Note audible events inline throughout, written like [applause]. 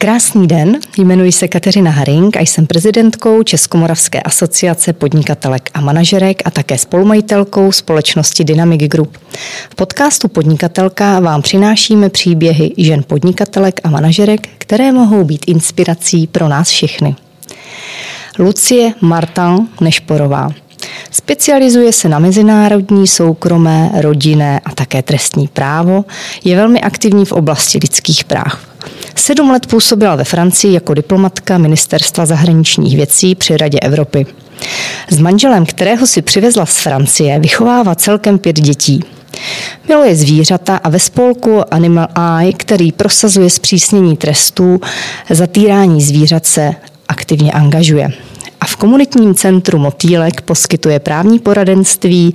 Krásný den, jmenuji se Kateřina Haring a jsem prezidentkou Českomoravské asociace podnikatelek a manažerek a také spolumajitelkou společnosti Dynamic Group. V podcastu Podnikatelka vám přinášíme příběhy žen podnikatelek a manažerek, které mohou být inspirací pro nás všechny. Lucie Martin Nešporová. Specializuje se na mezinárodní, soukromé, rodinné a také trestní právo. Je velmi aktivní v oblasti lidských práv. Sedm let působila ve Francii jako diplomatka Ministerstva zahraničních věcí při Radě Evropy. S manželem, kterého si přivezla z Francie, vychovává celkem pět dětí. Miluje zvířata a ve spolku Animal Eye, který prosazuje zpřísnění trestů, zatýrání zvířat se aktivně angažuje. V komunitním centru Motýlek poskytuje právní poradenství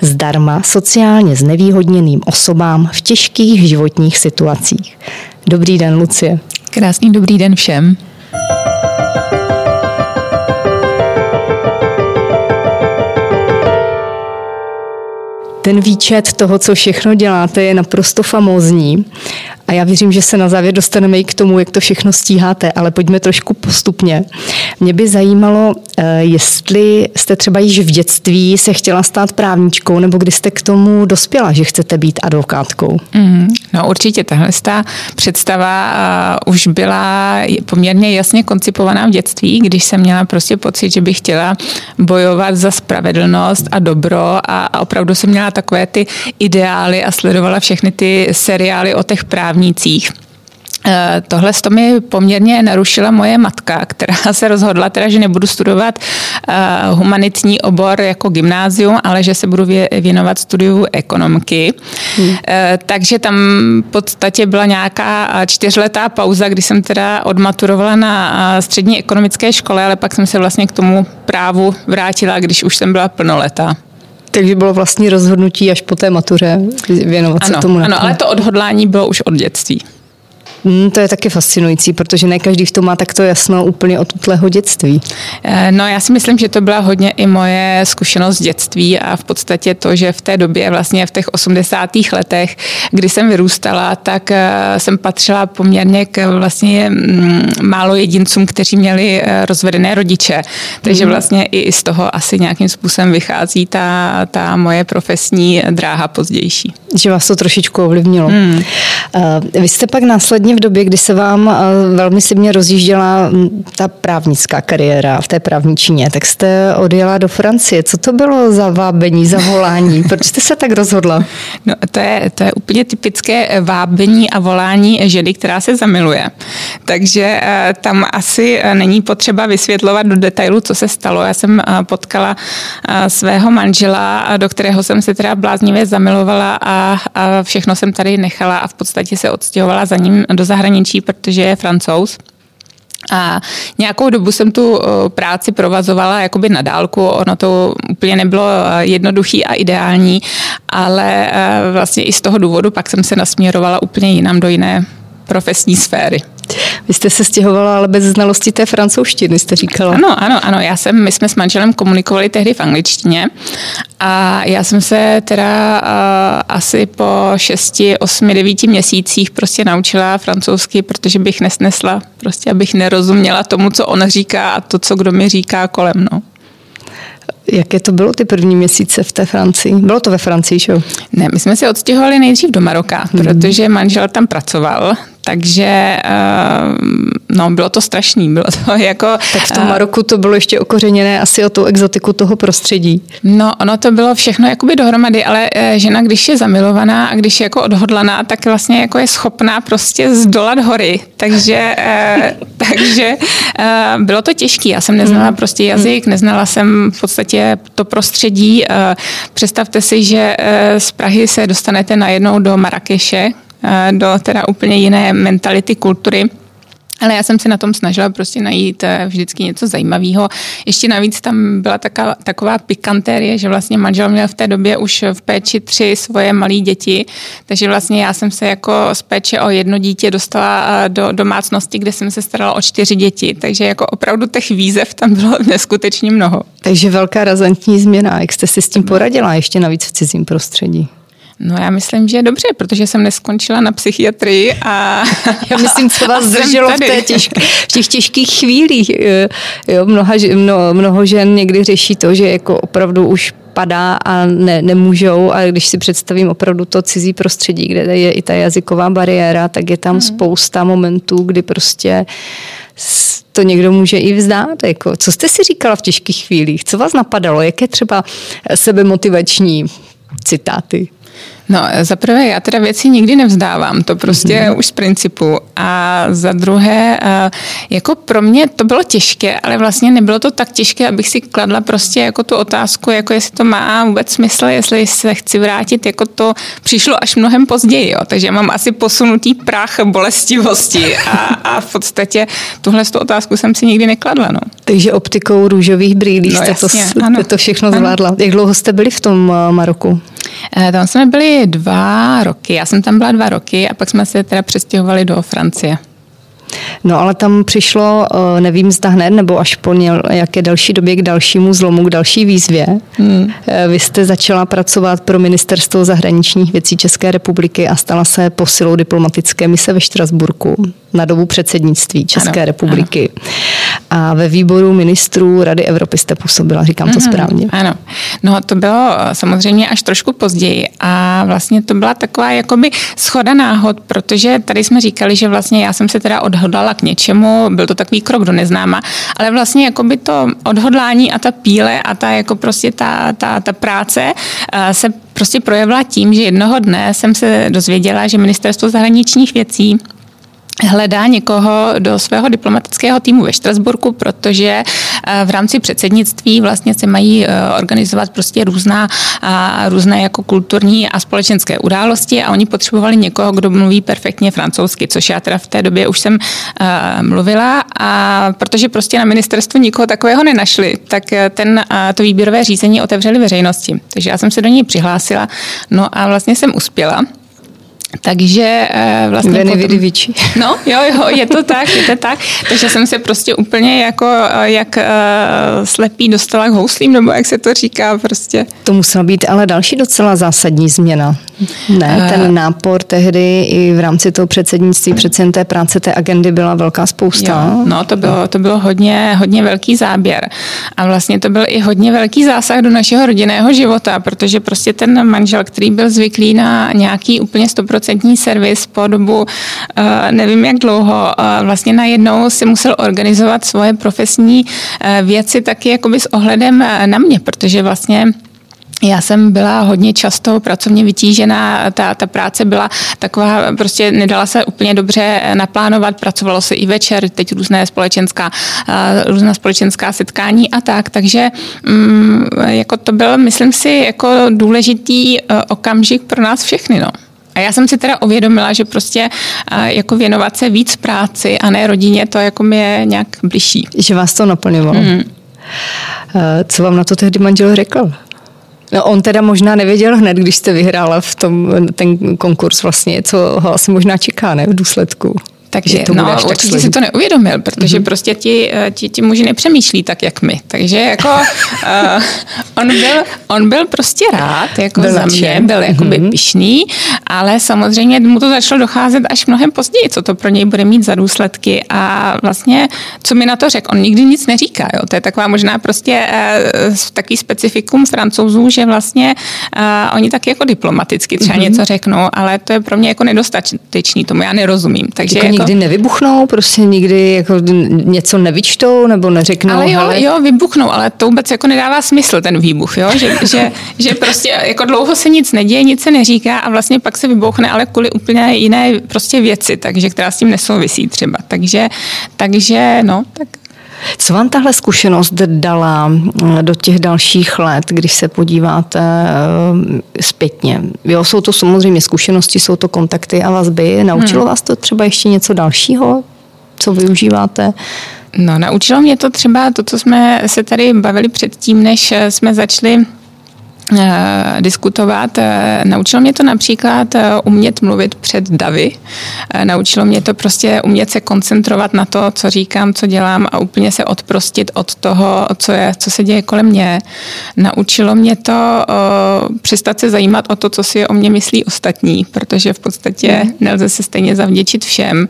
zdarma sociálně znevýhodněným osobám v těžkých životních situacích. Dobrý den, Lucie. Krásný dobrý den všem. Ten výčet toho, co všechno děláte, je naprosto famózní. A já věřím, že se na závěr dostaneme i k tomu, jak to všechno stíháte, ale pojďme trošku postupně. Mě by zajímalo, eh, jestli jste třeba již v dětství se chtěla stát právničkou, nebo kdy jste k tomu dospěla, že chcete být advokátkou. Mm, no určitě, tahle ta představa uh, už byla poměrně jasně koncipovaná v dětství, když jsem měla prostě pocit, že bych chtěla bojovat za spravedlnost a dobro a, a opravdu jsem měla takové ty ideály a sledovala všechny ty seriály o těch právních právnících. Eh, tohle to mi poměrně narušila moje matka, která [laughs] se rozhodla teda, že nebudu studovat eh, humanitní obor jako gymnázium, ale že se budu věnovat studiu ekonomky. Hmm. Eh, takže tam v podstatě byla nějaká čtyřletá pauza, kdy jsem teda odmaturovala na střední ekonomické škole, ale pak jsem se vlastně k tomu právu vrátila, když už jsem byla plnoletá. Takže bylo vlastní rozhodnutí až po té matuře věnovat ano, se tomu. Ano, ale to odhodlání bylo už od dětství. Hmm, to je taky fascinující, protože ne každý v tom má takto jasno úplně od utlého dětství. Eh, no já si myslím, že to byla hodně i moje zkušenost z dětství a v podstatě to, že v té době, vlastně v těch 80. letech, kdy jsem vyrůstala, tak eh, jsem patřila poměrně k vlastně mm, málo jedincům, kteří měli eh, rozvedené rodiče. Takže mhm. vlastně i z toho asi nějakým způsobem vychází ta, ta moje profesní dráha pozdější. Že vás to trošičku ovlivnilo. Hmm. Vy jste pak následně v době, kdy se vám eh, velmi silně rozjížděla hm, ta právnická kariéra v té právní Číně, tak jste odjela do Francie. Co to bylo za vábení, za volání? Proč jste se tak rozhodla? No, to je, to je úplně typické vábení a volání ženy, která se zamiluje. Takže eh, tam asi eh, není potřeba vysvětlovat do detailu, co se stalo. Já jsem potkala svého manžela, do kterého jsem se teda bláznivě zamilovala a, a všechno jsem tady nechala a v podstatě se odstěhovala za ním do zahraničí, protože je francouz. A nějakou dobu jsem tu práci provazovala jakoby na dálku, ono to úplně nebylo jednoduchý a ideální, ale vlastně i z toho důvodu pak jsem se nasměrovala úplně jinam do jiné profesní sféry. Vy jste se stěhovala ale bez znalosti té francouzštiny, jste říkala. Ano, ano, ano. Já jsem, my jsme s manželem komunikovali tehdy v angličtině a já jsem se teda uh, asi po 6, 8, 9 měsících prostě naučila francouzsky, protože bych nesnesla, prostě abych nerozuměla tomu, co on říká a to, co kdo mi říká kolem. No. Jaké to bylo ty první měsíce v té Francii? Bylo to ve Francii, že Ne, my jsme se odstěhovali nejdřív do Maroka, hmm. protože manžel tam pracoval, takže uh, no, bylo to strašný. Bylo to [laughs] jako, tak v tom uh, Maroku to bylo ještě okořeněné asi o tu exotiku toho prostředí. No, ono to bylo všechno jakoby dohromady, ale uh, žena, když je zamilovaná a když je jako odhodlaná, tak vlastně jako je schopná prostě zdolat hory. Takže, [laughs] takže bylo to těžké. Já jsem neznala hmm. prostě jazyk, neznala jsem v podstatě to prostředí. Představte si, že z Prahy se dostanete najednou do Marrakeše, Eh, do teda úplně jiné mentality, kultury. Ale já jsem se na tom snažila prostě najít eh, vždycky něco zajímavého. Ještě navíc tam byla taková, taková pikantérie, že vlastně manžel měl v té době už v péči tři svoje malé děti, takže vlastně já jsem se jako z péče o jedno dítě dostala eh, do domácnosti, kde jsem se starala o čtyři děti, takže jako opravdu těch výzev tam bylo [laughs] neskutečně mnoho. Takže velká razantní změna. Jak jste si s tím poradila ještě navíc v cizím prostředí? No já myslím, že je dobře, protože jsem neskončila na psychiatrii a Já myslím, co [laughs] vás zdrželo v, té těžk, v těch těžkých chvílích. Jo, mnoha, mno, mnoho žen někdy řeší to, že jako opravdu už padá a ne, nemůžou a když si představím opravdu to cizí prostředí, kde je i ta jazyková bariéra, tak je tam hmm. spousta momentů, kdy prostě to někdo může i vzdát. Jako, co jste si říkala v těžkých chvílích? Co vás napadalo? Jaké třeba sebemotivační citáty? No, za prvé, já teda věci nikdy nevzdávám, to prostě mm-hmm. už z principu. A za druhé, jako pro mě to bylo těžké, ale vlastně nebylo to tak těžké, abych si kladla prostě jako tu otázku, jako jestli to má vůbec smysl, jestli se chci vrátit, jako to přišlo až mnohem později, jo. takže mám asi posunutý prach bolestivosti a, a v podstatě tuhle tu otázku jsem si nikdy nekladla. No. Takže optikou růžových brýlí no, jste, jasně, to, ano. to všechno zvládla. Ano. Jak dlouho jste byli v tom eh, Maroku? Eh, tam jsme byli dva roky. Já jsem tam byla dva roky a pak jsme se teda přestěhovali do Francie. No ale tam přišlo, eh, nevím zda hned, nebo až po nějaké další době k dalšímu zlomu, k další výzvě. Hmm. Eh, vy jste začala pracovat pro Ministerstvo zahraničních věcí České republiky a stala se posilou diplomatické mise ve Štrasburku na dobu předsednictví České ano, republiky. Ano. A ve výboru ministrů Rady Evropy jste působila, říkám to mm, správně. Ano, no to bylo samozřejmě až trošku později a vlastně to byla taková jakoby schoda náhod, protože tady jsme říkali, že vlastně já jsem se teda odhodlala k něčemu, byl to takový krok do neznáma, ale vlastně jakoby to odhodlání a ta píle a ta jako prostě ta, ta, ta práce eh, se prostě projevila tím, že jednoho dne jsem se dozvěděla, že ministerstvo zahraničních věcí hledá někoho do svého diplomatického týmu ve Štrasburku, protože eh, v rámci předsednictví vlastně se mají eh, organizovat prostě různá, různé jako kulturní a společenské události a oni potřebovali někoho, kdo mluví perfektně francouzsky, což já teda v té době už jsem eh, mluvila a protože prostě na ministerstvu nikoho takového nenašli, tak ten, to výběrové řízení otevřeli veřejnosti. Takže já jsem se do něj přihlásila, no a vlastně jsem uspěla. Takže uh, vlastně... Veny potom... [laughs] No, jo, jo, je to tak, je to tak. Takže jsem se prostě úplně jako eh, jak uh, slepý dostala k houslím, nebo jak se to říká prostě. To musela být ale další docela zásadní změna. Ne, ten nápor tehdy i v rámci toho předsednictví, přece té práce, té agendy byla velká spousta. Jo, no, to bylo, to bylo hodně, hodně velký záběr. A vlastně to byl i hodně velký zásah do našeho rodinného života, protože prostě ten manžel, který byl zvyklý na nějaký úplně 100% servis po dobu eh, nevím jak dlouho, eh, vlastně najednou si musel organizovat svoje profesní eh, věci taky jakoby s ohledem na mě, protože vlastně já jsem byla hodně často pracovně vytížená, ta, ta práce byla taková, prostě nedala se úplně dobře naplánovat, pracovalo se i večer, teď různé společenská, různá společenská setkání a tak, takže mm, jako to byl, myslím si, jako důležitý okamžik pro nás všechny, no. A já jsem si teda uvědomila, že prostě jako věnovat se víc práci a ne rodině, to jako mi je nějak bližší. Že vás to naplňovalo. Mm. Co vám na to tehdy manžel řekl? No on teda možná nevěděl hned, když jste vyhrála v tom ten konkurs vlastně, co ho asi možná čeká, ne, v důsledku. Takže to no, určitě si to neuvědomil, protože mm-hmm. prostě ti, eh, ti, ti muži nepřemýšlí tak, jak my. Takže jako uh, [laughs] on, byl, on byl prostě rád, jako byl za mě, byl jakoby mm-hmm. pišný, ale samozřejmě mu to začalo docházet až mnohem později, co to pro něj bude mít za důsledky a vlastně, co mi na to řekl, on nikdy nic neříká, jo? to je taková možná prostě uh, taký specifikum francouzů, že vlastně uh, oni taky jako diplomaticky třeba mm-hmm. něco řeknou, ale to je pro mě jako nedostatečný, tomu já nerozumím. Takže jako, nikdy nevybuchnou, prostě nikdy jako něco nevyčtou nebo neřeknou. Ale jo, hele... jo, vybuchnou, ale to vůbec jako nedává smysl ten výbuch, jo? Že, [laughs] že, že prostě jako dlouho se nic neděje, nic se neříká a vlastně pak se vybuchne, ale kvůli úplně jiné prostě věci, takže která s tím nesouvisí třeba. Takže, takže no, tak co vám tahle zkušenost dala eh, do těch dalších let, když se podíváte eh, zpětně? Jo, jsou to samozřejmě zkušenosti, jsou to kontakty a vazby. Naučilo hmm. vás to třeba ještě něco dalšího, co využíváte? No, naučilo mě to třeba to, co jsme se tady bavili předtím, než jsme začali Eh, diskutovat. Eh, naučilo mě to například eh, umět mluvit před davy. Naučilo mě to prostě umět se koncentrovat na to, co říkám, co dělám a úplně se odprostit od toho, co, je, co se děje kolem mě. Naučilo mě to přestat se zajímat o to, co si o mě myslí ostatní, protože v podstatě mhm. nelze se stejně zavděčit všem.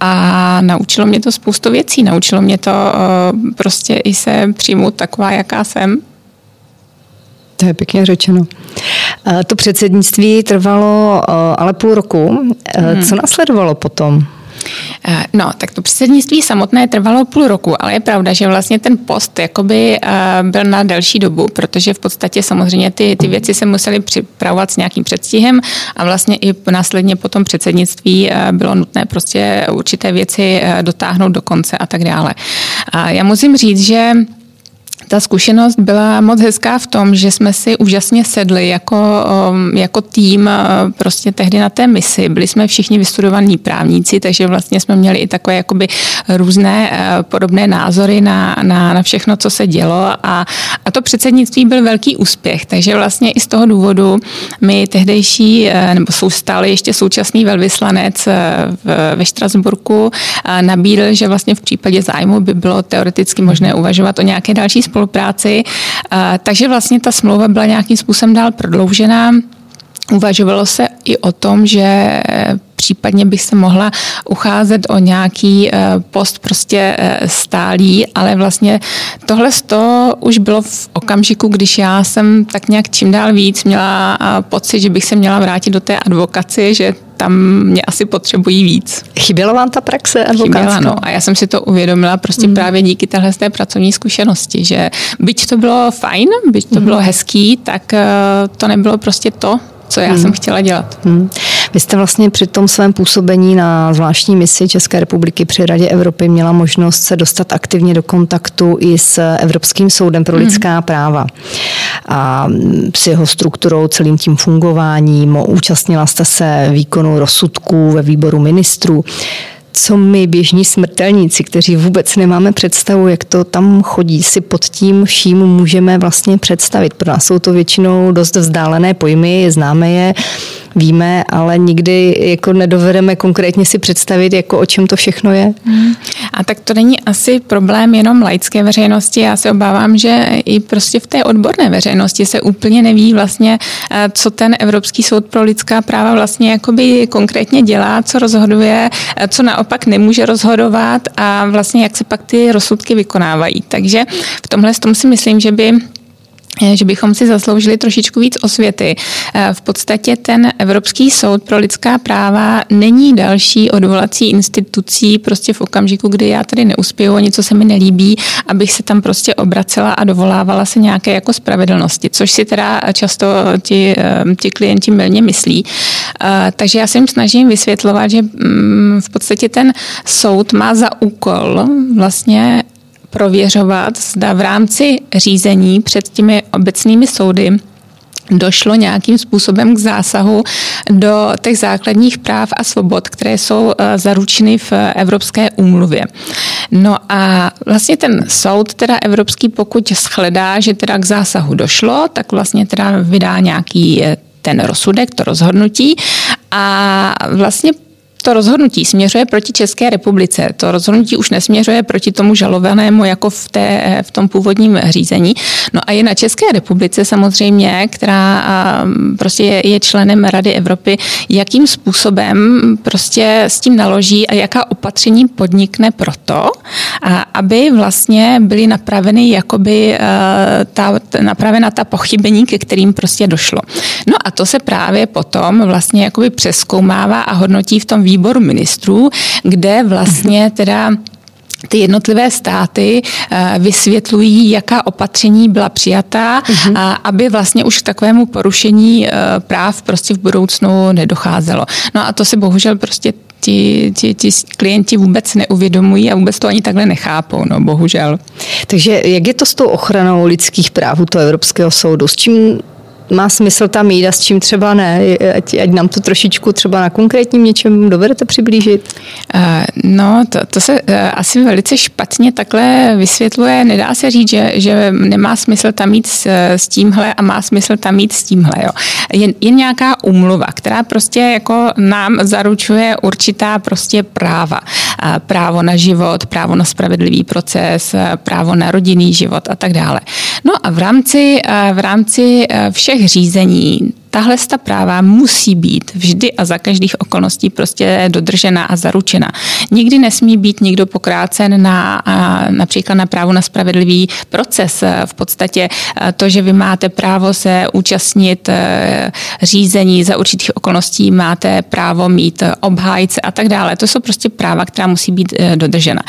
A naučilo mě to spoustu věcí. Naučilo mě to prostě i se přijmout taková, jaká jsem to je pěkně řečeno. To předsednictví trvalo ale půl roku. Hmm. Co následovalo potom? No, tak to předsednictví samotné trvalo půl roku, ale je pravda, že vlastně ten post jakoby byl na delší dobu, protože v podstatě samozřejmě ty, ty věci se musely připravovat s nějakým předstihem a vlastně i následně po tom předsednictví bylo nutné prostě určité věci dotáhnout do konce a tak dále. A já musím říct, že ta zkušenost byla moc hezká v tom, že jsme si úžasně sedli jako, um, jako tým uh, prostě tehdy na té misi. Byli jsme všichni vystudovaní právníci, takže vlastně jsme měli i takové jakoby různé uh, podobné názory na, na, na všechno, co se dělo a, a to předsednictví byl velký úspěch, takže vlastně i z toho důvodu mi tehdejší, uh, nebo jsou stále ještě současný velvyslanec ve Štrasburku nabídl, že vlastně v případě zájmu by bylo teoreticky možné uvažovat o nějaké další spolupráci. Takže vlastně ta smlouva byla nějakým způsobem dál prodloužená. Uvažovalo se i o tom, že případně bych se mohla ucházet o nějaký eh, post prostě eh, stálý, ale vlastně tohle to už bylo v okamžiku, když já jsem tak nějak čím dál víc měla eh, pocit, že bych se měla vrátit do té advokaci, že tam mě asi potřebují víc. Chyběla vám ta praxe advokátská? Chyběla, no. A já jsem si to uvědomila prostě mm. právě díky téhle té pracovní zkušenosti, že byť to bylo fajn, byť to mm. bylo hezký, tak to nebylo prostě to, co já hmm. jsem chtěla dělat. Hmm. Vy jste vlastně při tom svém působení na zvláštní misi České republiky při Radě Evropy měla možnost se dostat aktivně do kontaktu i s Evropským soudem pro hmm. lidská hmm. práva. A s jeho strukturou, celým tím fungováním, účastnila jste se výkonu rozsudků ve výboru ministrů co my běžní smrtelníci, kteří vůbec nemáme představu, jak to tam chodí, si pod tím vším můžeme vlastně představit. Pro nás jsou to většinou dost vzdálené pojmy, známe je, víme, ale nikdy jako nedovedeme konkrétně si představit, jako o čem to všechno je. Hmm. A tak to není asi problém jenom laické veřejnosti. Já se obávám, že i prostě v té odborné veřejnosti se úplně neví vlastně, eh, co ten Evropský soud pro lidská práva vlastně jakoby konkrétně dělá, co rozhoduje, eh, co naopak nemůže rozhodovat a vlastně jak se pak ty rozsudky vykonávají. Takže v tomhle tom si myslím, že by že bychom si zasloužili trošičku víc osvěty. Eh, v podstatě ten Evropský soud pro lidská práva není další odvolací institucí prostě v okamžiku, kdy já tady neuspěju, něco se mi nelíbí, abych se tam prostě obracela a dovolávala se nějaké jako spravedlnosti, což si teda často ti, eh, ti klienti milně myslí. Takže já se jim snažím vysvětlovat, že mm, v podstatě ten soud má za úkol vlastně prověřovat, zda v rámci řízení před těmi obecnými soudy došlo nějakým způsobem k zásahu do těch základních práv a svobod, které jsou eh, zaručeny v Evropské úmluvě. No a vlastně ten soud teda evropský, pokud shledá, že teda k zásahu došlo, tak vlastně teda vydá nějaký eh, ten rozsudek, to rozhodnutí a vlastně to rozhodnutí směřuje proti České republice. To rozhodnutí už nesměřuje proti tomu žalovanému jako v, té, v tom původním řízení. No a je na České republice samozřejmě, která prostě je, členem Rady Evropy, jakým způsobem prostě s tím naloží a jaká opatření podnikne proto, aby vlastně byly napraveny jakoby ta, napravena ta pochybení, ke kterým prostě došlo. No a to se právě potom vlastně jakoby přeskoumává a hodnotí v tom výboru výboru ministrů, kde vlastně teda ty jednotlivé státy eh, vysvětlují, jaká opatření byla přijatá, uh-huh. aby vlastně už k takovému porušení eh, práv prostě v budoucnu nedocházelo. No a to se bohužel prostě ti, ti, ti klienti vůbec neuvědomují a vůbec to ani takhle nechápou, no bohužel. Takže jak je to s tou ochranou lidských práv u toho Evropského soudu? S čím má smysl tam jít a s čím třeba ne? Ať, ať nám to trošičku třeba na konkrétním něčem dovedete přiblížit? Eh, no, to, to se eh, asi velice špatně takhle vysvětluje. Nedá se říct, že, že nemá smysl tam jít s, s tímhle a má smysl tam jít s tímhle. Jo. Je, je nějaká umluva, která prostě jako nám zaručuje určitá prostě práva. Právo na život, právo na spravedlivý proces, právo na rodinný život a tak dále. No a v rámci, v rámci všech řízení tahle sta práva musí být vždy a za každých okolností prostě dodržena a zaručena. Nikdy nesmí být nikdo pokrácen na například na právo na spravedlivý proces. V podstatě to, že vy máte právo se účastnit e, řízení za určitých okolností, máte právo mít obhájce a tak dále. To jsou prostě práva, která musí být e, dodržena.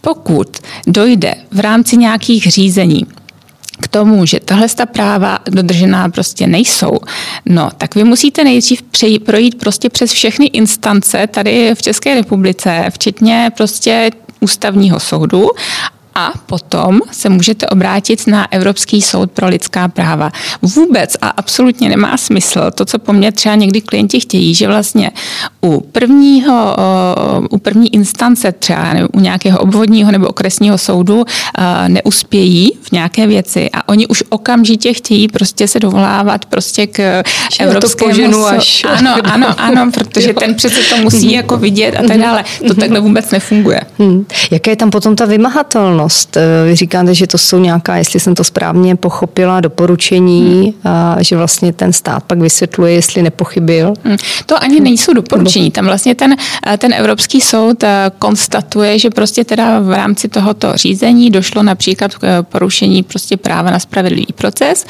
Pokud dojde v rámci nějakých řízení tomu, že tahle ta práva dodržená prostě nejsou, no tak vy musíte nejdřív přejít, projít prostě přes všechny instance tady v České republice, včetně prostě ústavního soudu a potom se můžete obrátit na Evropský soud pro lidská práva. Vůbec a absolutně nemá smysl to, co po mně třeba někdy klienti chtějí, že vlastně u prvního, u první instance třeba nebo u nějakého obvodního nebo okresního soudu neuspějí v nějaké věci a oni už okamžitě chtějí prostě se dovolávat prostě k že evropskému soudu. Až... Ano, [laughs] ano, ano, protože ten přece to musí jako vidět a tak dále. To takhle vůbec nefunguje. Hmm. Jaké je tam potom ta vymahatelnost? Činnost. Eh, vy říkáte, že to jsou nějaká, jestli jsem to správně pochopila, doporučení, hmm. a že vlastně ten stát pak vysvětluje, jestli nepochybil. Hmm. To ani nejsou doporučení. Tam vlastně ten, eh, ten Evropský soud eh, konstatuje, že prostě teda v rámci tohoto řízení došlo například k porušení prostě práva na spravedlivý proces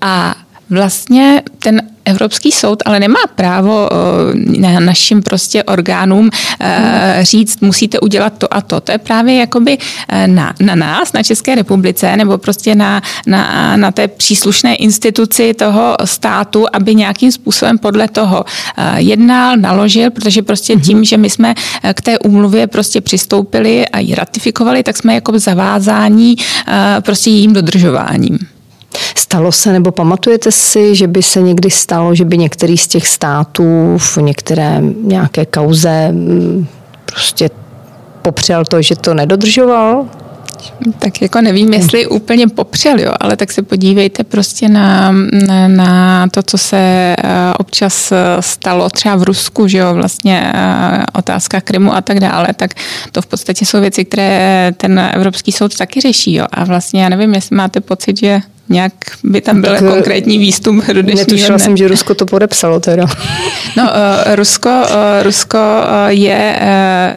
a vlastně ten Evropský soud ale nemá právo eh, na našim prostě orgánům eh, říct, musíte udělat to a to. To je právě jakoby eh, na, na nás, na České republice, nebo prostě na, na, na té příslušné instituci toho státu, aby nějakým způsobem podle toho jednal, naložil, protože prostě mhm. tím, že my jsme k té úmluvě prostě přistoupili a ji ratifikovali, tak jsme jako zavázání prostě jejím dodržováním. Stalo se nebo pamatujete si, že by se někdy stalo, že by některý z těch států v některé nějaké kauze mm, prostě popřel to, že to nedodržoval? Tak jako nevím, jestli úplně popřel, jo, ale tak se podívejte prostě na, na, na to, co se eh, občas eh, stalo třeba v Rusku, že jo, vlastně eh, otázka Krymu a tak dále, tak to v podstatě jsou věci, které ten Evropský soud taky řeší, jo, a vlastně já nevím, jestli máte pocit, že nějak by tam byl tak, konkrétní výstup do dnešního Netušila jsem, že Rusko to podepsalo teda. [laughs] No, uh, Rusko, uh, Rusko je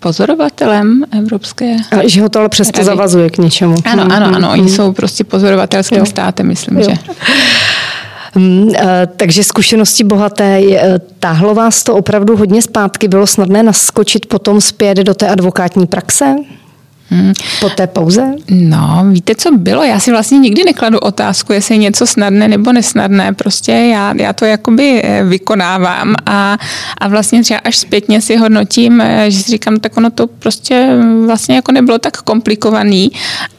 pozorovatelem evropské. A že ho to ale přesto rady. zavazuje k něčemu. Ano, hmm, ano, ano. Hmm. Oni jsou prostě pozorovatelským jo. státem, myslím, jo. že. Hmm, takže zkušenosti bohaté. Táhlo vás to opravdu hodně zpátky? Bylo snadné naskočit potom zpět do té advokátní praxe? Hmm. Po té pauze? No, víte, co bylo? Já si vlastně nikdy nekladu otázku, jestli je něco snadné nebo nesnadné. Prostě já, já to jakoby eh, vykonávám a, a vlastně třeba až zpětně si hodnotím, eh, že si říkám, tak ono to prostě vlastně jako nebylo tak komplikovaný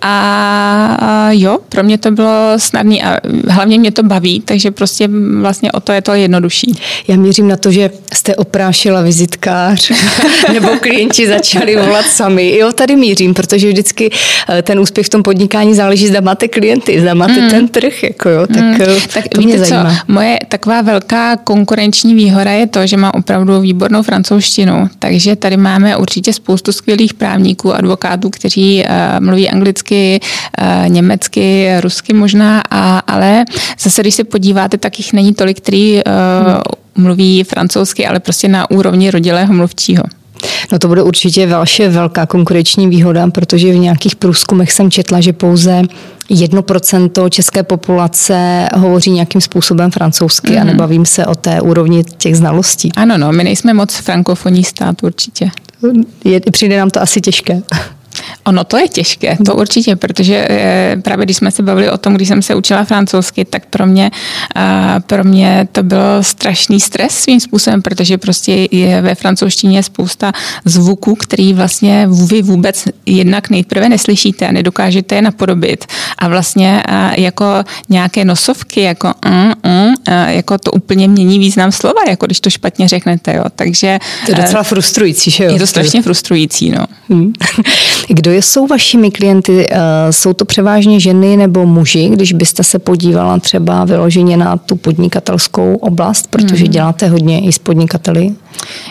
a, a jo, pro mě to bylo snadné a hlavně mě to baví, takže prostě vlastně o to je to jednodušší. Já měřím na to, že jste oprášila vizitkář [laughs] nebo klienti začali volat sami. Jo, tady mířím, protože vždycky eh, ten úspěch v tom podnikání záleží, zda máte klienty, zda máte mm. ten trh, jako jo, tak, mm. tak to víte mě zajímá. co, moje taková velká konkurenční výhoda je to, že mám opravdu výbornou francouzštinu, takže tady máme určitě spoustu skvělých právníků, advokátů, kteří uh, mluví anglicky, uh, německy, rusky možná, a, ale zase, když se podíváte, tak jich není tolik, který uh, mm. mluví francouzsky, ale prostě na úrovni rodilého mluvčího. No to bude určitě vaše velká konkurenční výhoda, protože v nějakých průzkumech jsem četla, že pouze 1% české populace hovoří nějakým způsobem francouzsky mm-hmm. a mhm. nebavím se o té úrovni těch znalostí. Ano, no, my nejsme moc frankofonní stát určitě. Je, přijde nám to asi těžké. Ono to je těžké, to určitě, protože eh, právě když jsme se bavili o tom, když jsem se učila francouzsky, tak pro mě, eh, pro mě to byl strašný stres svým způsobem, protože prostě je ve francouzštině spousta zvuků, který vlastně vy vůbec jednak nejprve neslyšíte, nedokážete je napodobit a vlastně jako nějaké nosovky, jako mm, mm, jako to úplně mění význam slova, jako když to špatně řeknete, jo. Takže... To je docela frustrující, že jo? Je to strašně frustrující, no. Hmm. Kdo jsou vašimi klienty? Jsou to převážně ženy nebo muži, když byste se podívala třeba vyloženě na tu podnikatelskou oblast, protože hmm. děláte hodně i s podnikateli?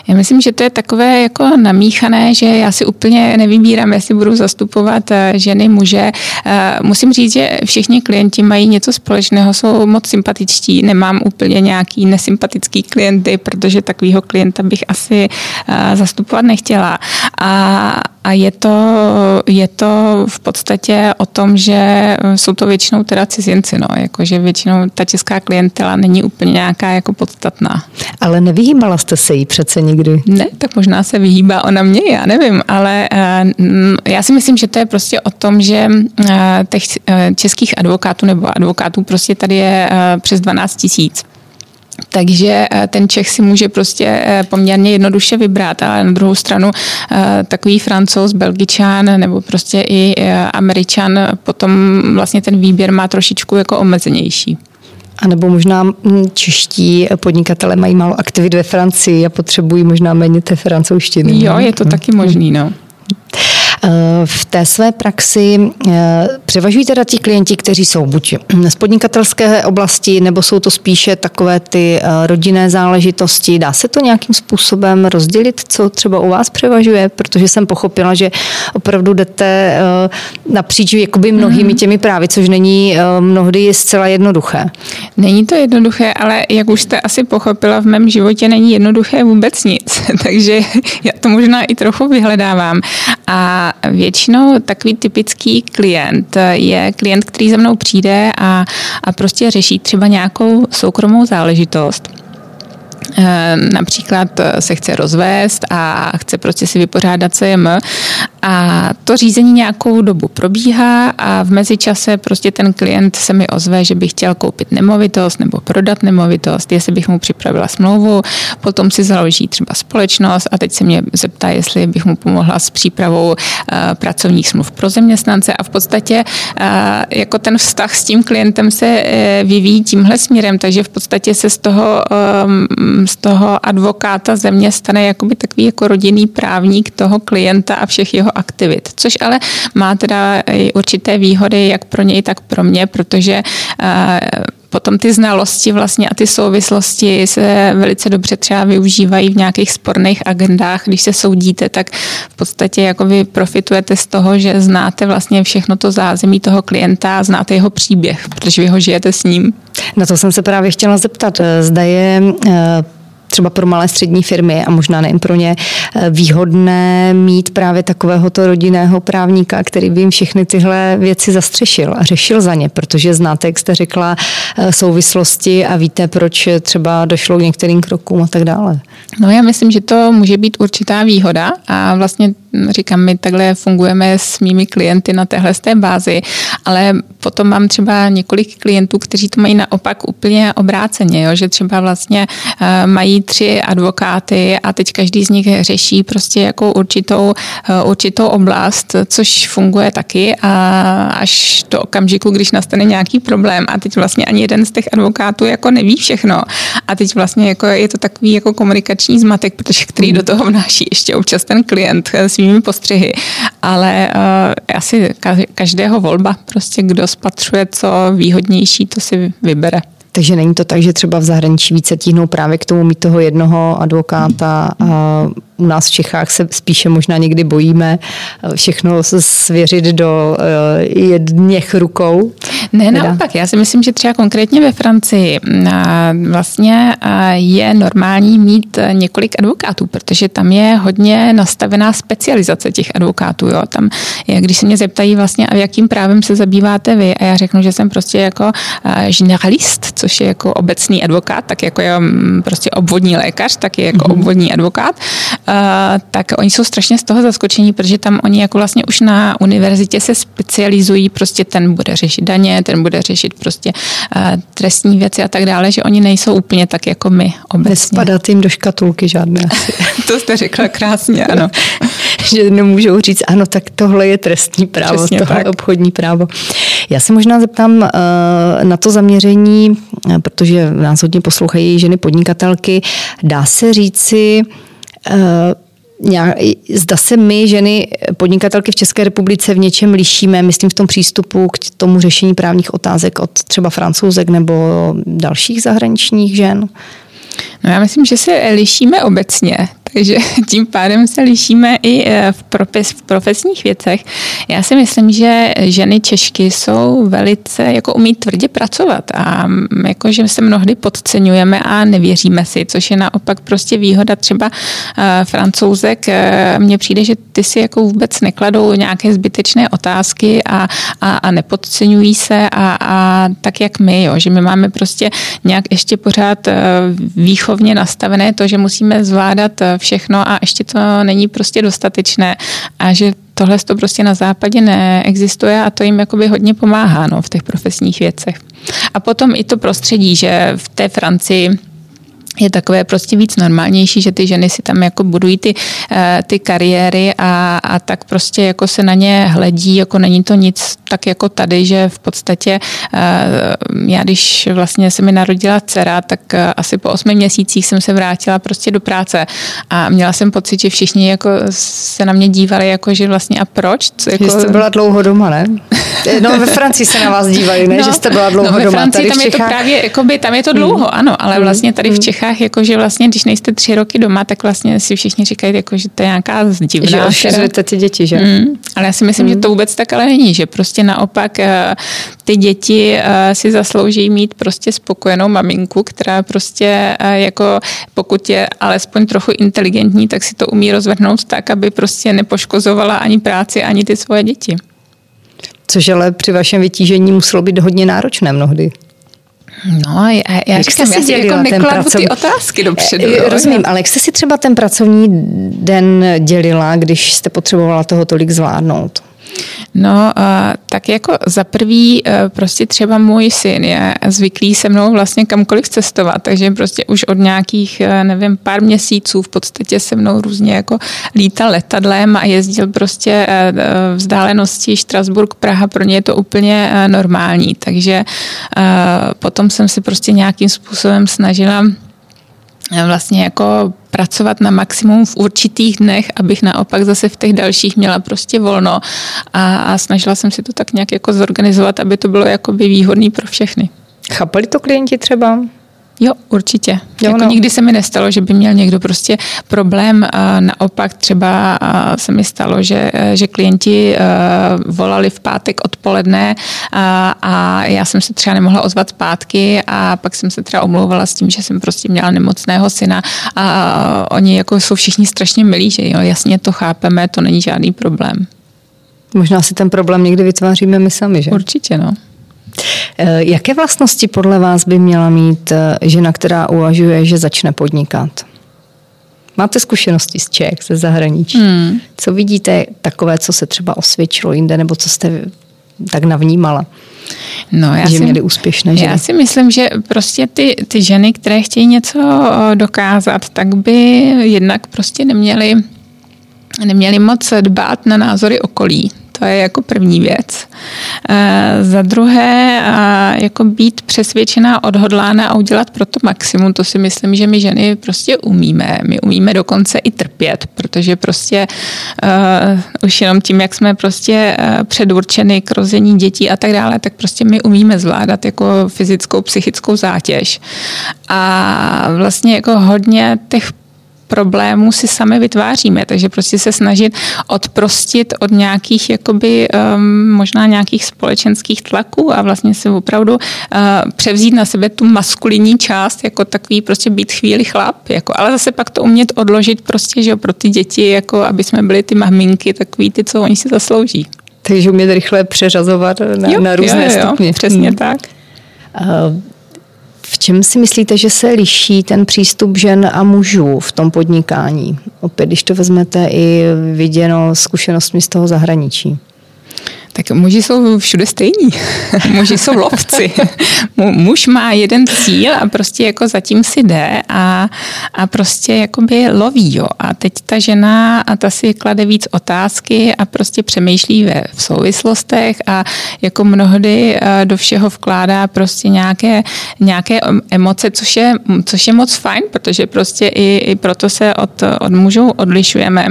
Já myslím, že to je takové jako namíchané, že já si úplně nevybírám, jestli budu zastupovat eh, ženy, muže. Eh, musím říct, že všichni klienti mají něco společného, jsou moc sympatičtí. Nemám úplně nějaký nesympatický klienty, protože takového klienta bych asi eh, zastupovat nechtěla. A a je to, je to v podstatě o tom, že jsou to většinou teda cizinci, no, jakože většinou ta česká klientela není úplně nějaká jako podstatná. Ale nevyhýbala jste se jí přece nikdy? Ne, tak možná se vyhýbá ona mě, já nevím, ale uh, já si myslím, že to je prostě o tom, že uh, těch uh, českých advokátů nebo advokátů prostě tady je přes 12 tisíc. Takže eh, ten Čech si může prostě eh, poměrně jednoduše vybrat, ale na druhou stranu eh, takový francouz, belgičan nebo prostě i američan potom vlastně ten výběr má trošičku jako omezenější. A nebo možná hm, čeští podnikatele mají málo aktivit ve Francii a potřebují možná méně té francouzštiny. Jo, je to taky možný, no. Eh, v té své praxi eh, převažují teda ti klienti, kteří jsou buď z podnikatelské oblasti, nebo jsou to spíše takové ty eh, rodinné záležitosti. Dá se to nějakým způsobem rozdělit, co třeba u vás převažuje? Protože jsem pochopila, že opravdu jdete napříč jakoby mnohými mhm. těmi právy, což není mnohdy zcela jednoduché. Není to jednoduché, ale jak už jste asi pochopila, v mém životě není jednoduché vůbec nic, [laughs] takže já to možná i trochu vyhledávám. A většinou takový typický klient je klient, který za mnou přijde a, a prostě řeší třeba nějakou soukromou záležitost. Eh, například eh, se chce rozvést a chce prostě si vypořádat CM a to řízení nějakou dobu probíhá a v mezičase prostě ten klient se mi ozve, že by chtěl koupit nemovitost nebo prodat nemovitost, jestli bych mu připravila smlouvu, potom si založí třeba společnost a teď se mě zeptá, jestli bych mu pomohla s přípravou eh, pracovních smluv pro zaměstnance. A v podstatě jako ten vztah s tím klientem se vyvíjí tímhle směrem, takže v podstatě se z toho z toho advokáta země stane jakoby takový jako rodinný právník toho klienta a všech jeho aktivit. Což ale má teda i určité výhody jak pro něj, tak pro mě, protože eh, potom ty znalosti vlastně a ty souvislosti se velice dobře třeba využívají v nějakých sporných agendách. Když se soudíte, tak v podstatě jako vy profitujete z toho, že znáte vlastně všechno to zázemí toho klienta znáte jeho příběh, protože vy ho žijete s ním. Na to jsem se právě chtěla zeptat. Zda je eh, třeba pro malé střední firmy a možná nejen pro ně eh, výhodné mít právě takovéhoto rodinného právníka, který by jim všechny tyhle věci zastřešil a řešil za ně, protože znáte, jak jste řekla, eh, souvislosti a víte, proč třeba došlo k některým krokům a tak dále. No já myslím, že to může být určitá výhoda a vlastně říkám, my takhle fungujeme s mými klienty na téhle té bázi, ale potom mám třeba několik klientů, kteří to mají naopak úplně obráceně, jo? že třeba vlastně uh, mají tři advokáty a teď každý z nich řeší prostě jako určitou, uh, určitou oblast, což funguje taky. A až do okamžiku, když nastane nějaký problém a teď vlastně ani jeden z těch advokátů jako neví všechno. A teď vlastně jako je to takový jako komunikační zmatek, protože který do toho vnáší ještě občas ten klient svým svými postřehy, ale uh, asi každého volba, prostě kdo spatřuje co výhodnější, to si vybere. Takže není to tak, že třeba v zahraničí více tíhnou právě k tomu mít toho jednoho advokáta a u nás v Čechách se spíše možná někdy bojíme eh, všechno svěřit do eh, jedněch rukou. Ne, naopak, já si myslím, že třeba konkrétně ve Francii vlastně je normální mít několik advokátů, protože tam je hodně nastavená specializace těch advokátů. Jo. Tam, je, když se mě zeptají vlastně, a jakým právem se zabýváte vy, a já řeknu, že jsem prostě jako generalist, což je jako obecný advokát, tak jako je mm, prostě obvodní lékař, tak je jako mm-hmm. obvodní advokát, tak oni jsou strašně z toho zaskočení, protože tam oni jako vlastně už na univerzitě se specializují, prostě ten bude řešit daně, ten bude řešit prostě uh, trestní věci a tak dále, že oni nejsou úplně tak jako my obecně. Nespadat jim do škatulky žádné asi. [laughs] to jste řekla krásně, ano. [laughs] že nemůžou říct, ano, tak tohle je trestní právo, Přesně tohle tak. obchodní právo. Já se možná zeptám uh, na to zaměření, protože nás hodně poslouchají ženy podnikatelky. Dá se říci, Zda se my, ženy podnikatelky v České republice, v něčem lišíme, myslím v tom přístupu k tomu řešení právních otázek od třeba francouzek nebo dalších zahraničních žen? No já myslím, že se lišíme obecně, takže [laughs] tím pádem se lišíme i eh, v, profes, v profesních věcech. Já si myslím, že ženy Češky jsou velice, jako umí tvrdě pracovat a mm, jako, že se mnohdy podceňujeme a nevěříme si, což je naopak prostě výhoda třeba uh, francouzek. Uh, Mně přijde, že ty si jako vůbec nekladou nějaké zbytečné otázky a, a, a nepodceňují se a, a tak jak my, jo, že my máme prostě nějak ještě pořád výchovně nastavené to, že musíme zvládat všechno a ještě to není prostě dostatečné a že tohle to prostě na západě neexistuje a to jim jakoby hodně pomáhá no, v těch profesních věcech. A potom i to prostředí, že v té Francii je takové prostě víc normálnější, že ty ženy si tam jako budují ty, eh, ty kariéry a, a tak prostě jako se na ně hledí, jako není to nic tak jako tady, že v podstatě eh, já když vlastně se mi narodila dcera, tak eh, asi po osmi měsících jsem se vrátila prostě do práce a měla jsem pocit, že všichni jako se na mě dívali, jako že vlastně a proč? Co, jako... Že jste byla dlouho doma, ne? [laughs] No ve Francii se na vás dívají, ne? No, že jste byla dlouho no, ve doma. Francii tady tam je to právě, jakoby, tam je to dlouho, mm. ano, ale mm. vlastně tady v mm. Čechách Čechách, jako že vlastně, když nejste tři roky doma, tak vlastně si všichni říkají, jako, že to je nějaká divná. Že ty děti, že? Mm, ale já si myslím, mm. že to vůbec tak ale není, že prostě naopak eh, ty děti eh, si zaslouží mít prostě spokojenou maminku, která prostě eh, jako pokud je alespoň trochu inteligentní, tak si to umí rozvrhnout tak, aby prostě nepoškozovala ani práci, ani ty svoje děti. Což ale při vašem vytížení muselo být hodně náročné mnohdy. No, já, já jak říkám, jste si já si jako nekladu pracovní... ty otázky dopředu. Jo, rozumím, ale jak jste si třeba ten pracovní den dělila, když jste potřebovala toho tolik zvládnout? No, tak jako za prvý e, prostě třeba můj syn je zvyklý se mnou vlastně kamkoliv cestovat, takže prostě už od nějakých, e, nevím, pár měsíců v podstatě se mnou různě jako lítal letadlem a jezdil prostě e, vzdálenosti Štrasburg, Praha, pro ně je to úplně normální, takže potom jsem si prostě nějakým způsobem snažila vlastně jako pracovat na maximum v určitých dnech, abych naopak zase v těch dalších měla prostě volno a, a snažila jsem si to tak nějak jako zorganizovat, aby to bylo jakoby výhodný pro všechny. Chápali to klienti třeba? Jo, určitě. Jo, jako no. Nikdy se mi nestalo, že by měl někdo prostě problém. Naopak třeba se mi stalo, že, že klienti volali v pátek odpoledne a, a já jsem se třeba nemohla ozvat zpátky a pak jsem se třeba omlouvala s tím, že jsem prostě měla nemocného syna a oni jako jsou všichni strašně milí, že jo, jasně to chápeme, to není žádný problém. Možná si ten problém někdy vytváříme my sami, že? Určitě, no. Eh, jaké vlastnosti podle vás by měla mít eh, žena, která uvažuje, že začne podnikat? Máte zkušenosti z Čech, ze zahraničí. Hmm. Co vidíte takové, co se třeba osvědčilo jinde, nebo co jste tak navnímala? No, já že si, měly úspěšné ženy. Já si myslím, že prostě ty, ty ženy, které chtějí něco dokázat, tak by jednak prostě neměly, neměly moc dbát na názory okolí. To je jako první věc. E, za druhé, e, jako být přesvědčená, odhodlána a udělat pro to maximum, to si myslím, že my ženy prostě umíme. My umíme dokonce i trpět, protože prostě uh, už jenom tím, jak jsme prostě uh, předurčeny k rození dětí a tak dále, tak prostě my umíme zvládat jako fyzickou, psychickou zátěž. A vlastně jako hodně těch problémů si sami vytváříme, takže prostě se snažit odprostit od nějakých jakoby um, možná nějakých společenských tlaků a vlastně si opravdu uh, převzít na sebe tu maskulinní část, jako takový prostě být chvíli chlap, jako, ale zase pak to umět odložit prostě, že pro ty děti, jako aby jsme byli ty maminky, takový ty, co oni si zaslouží. Takže umět rychle přeřazovat na, jo, na různé jo, jo, stupně. Přesně hmm. tak. Uh, v čem si myslíte, že se liší ten přístup žen a mužů v tom podnikání? Opět, když to vezmete i viděno zkušenostmi z toho zahraničí. Tak muži jsou všude stejní. [laughs] muži jsou lovci. [laughs] Muž má jeden cíl a prostě jako zatím si jde a, a prostě jakoby loví, jo. A teď ta žena a ta si klade víc otázky a prostě přemýšlí ve v souvislostech a jako mnohdy eh, do všeho vkládá prostě nějaké, nějaké emoce, což je, což je moc fajn, protože prostě i, i proto se od, od mužů odlišujeme.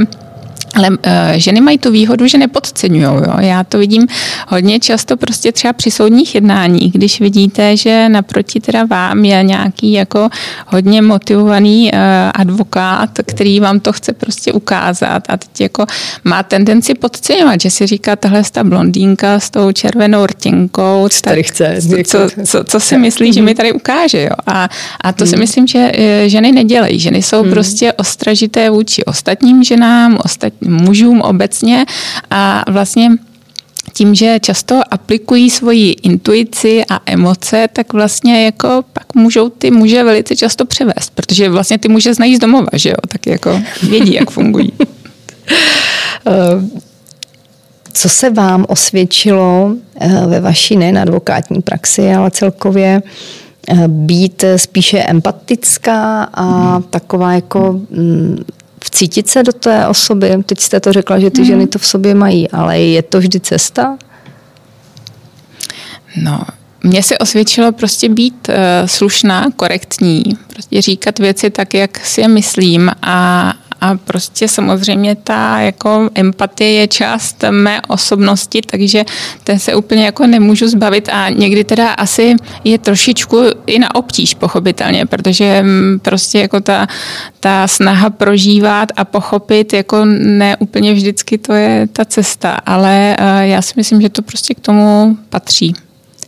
Ale uh, ženy mají tu výhodu, že nepodceňují. Já to vidím hodně často prostě třeba při soudních jednáních, když vidíte, že naproti teda vám je nějaký jako hodně motivovaný uh, advokát, který vám to chce prostě ukázat a teď jako má tendenci podceňovat, že si říká tahle ta blondýnka s tou červenou rtěnkou. Co tady chce? Co, co, co si myslí, že mi tady ukáže. Jo? A, a to si hmm. myslím, že eh, ženy nedělají. Ženy jsou hmm. prostě ostražité vůči ostatním ženám, ostatním mužům obecně a vlastně tím, že často aplikují svoji intuici a emoce, tak vlastně jako pak můžou ty muže velice často převést, protože vlastně ty muže znají z domova, že jo, tak jako vědí, jak fungují. [laughs] Eh, co se vám osvědčilo eh, ve vaší nejen advokátní praxi, ale celkově eh, být spíše empatická a hmm. taková jako vcítit se do té osoby. Teď jste to řekla, že ty mm. ženy to v sobě mají, ale je to vždy cesta? No, mně se osvědčilo prostě být uh, slušná, korektní, prostě říkat věci tak, jak si je myslím a, a prostě samozřejmě ta jako empatie je část mé osobnosti, takže ten se úplně jako nemůžu zbavit a někdy teda asi je trošičku i na obtíž pochopitelně, protože mm, prostě jako ta, ta snaha prožívat a pochopit jako ne úplně vždycky to je ta cesta, ale eh, já si myslím, že to prostě k tomu patří.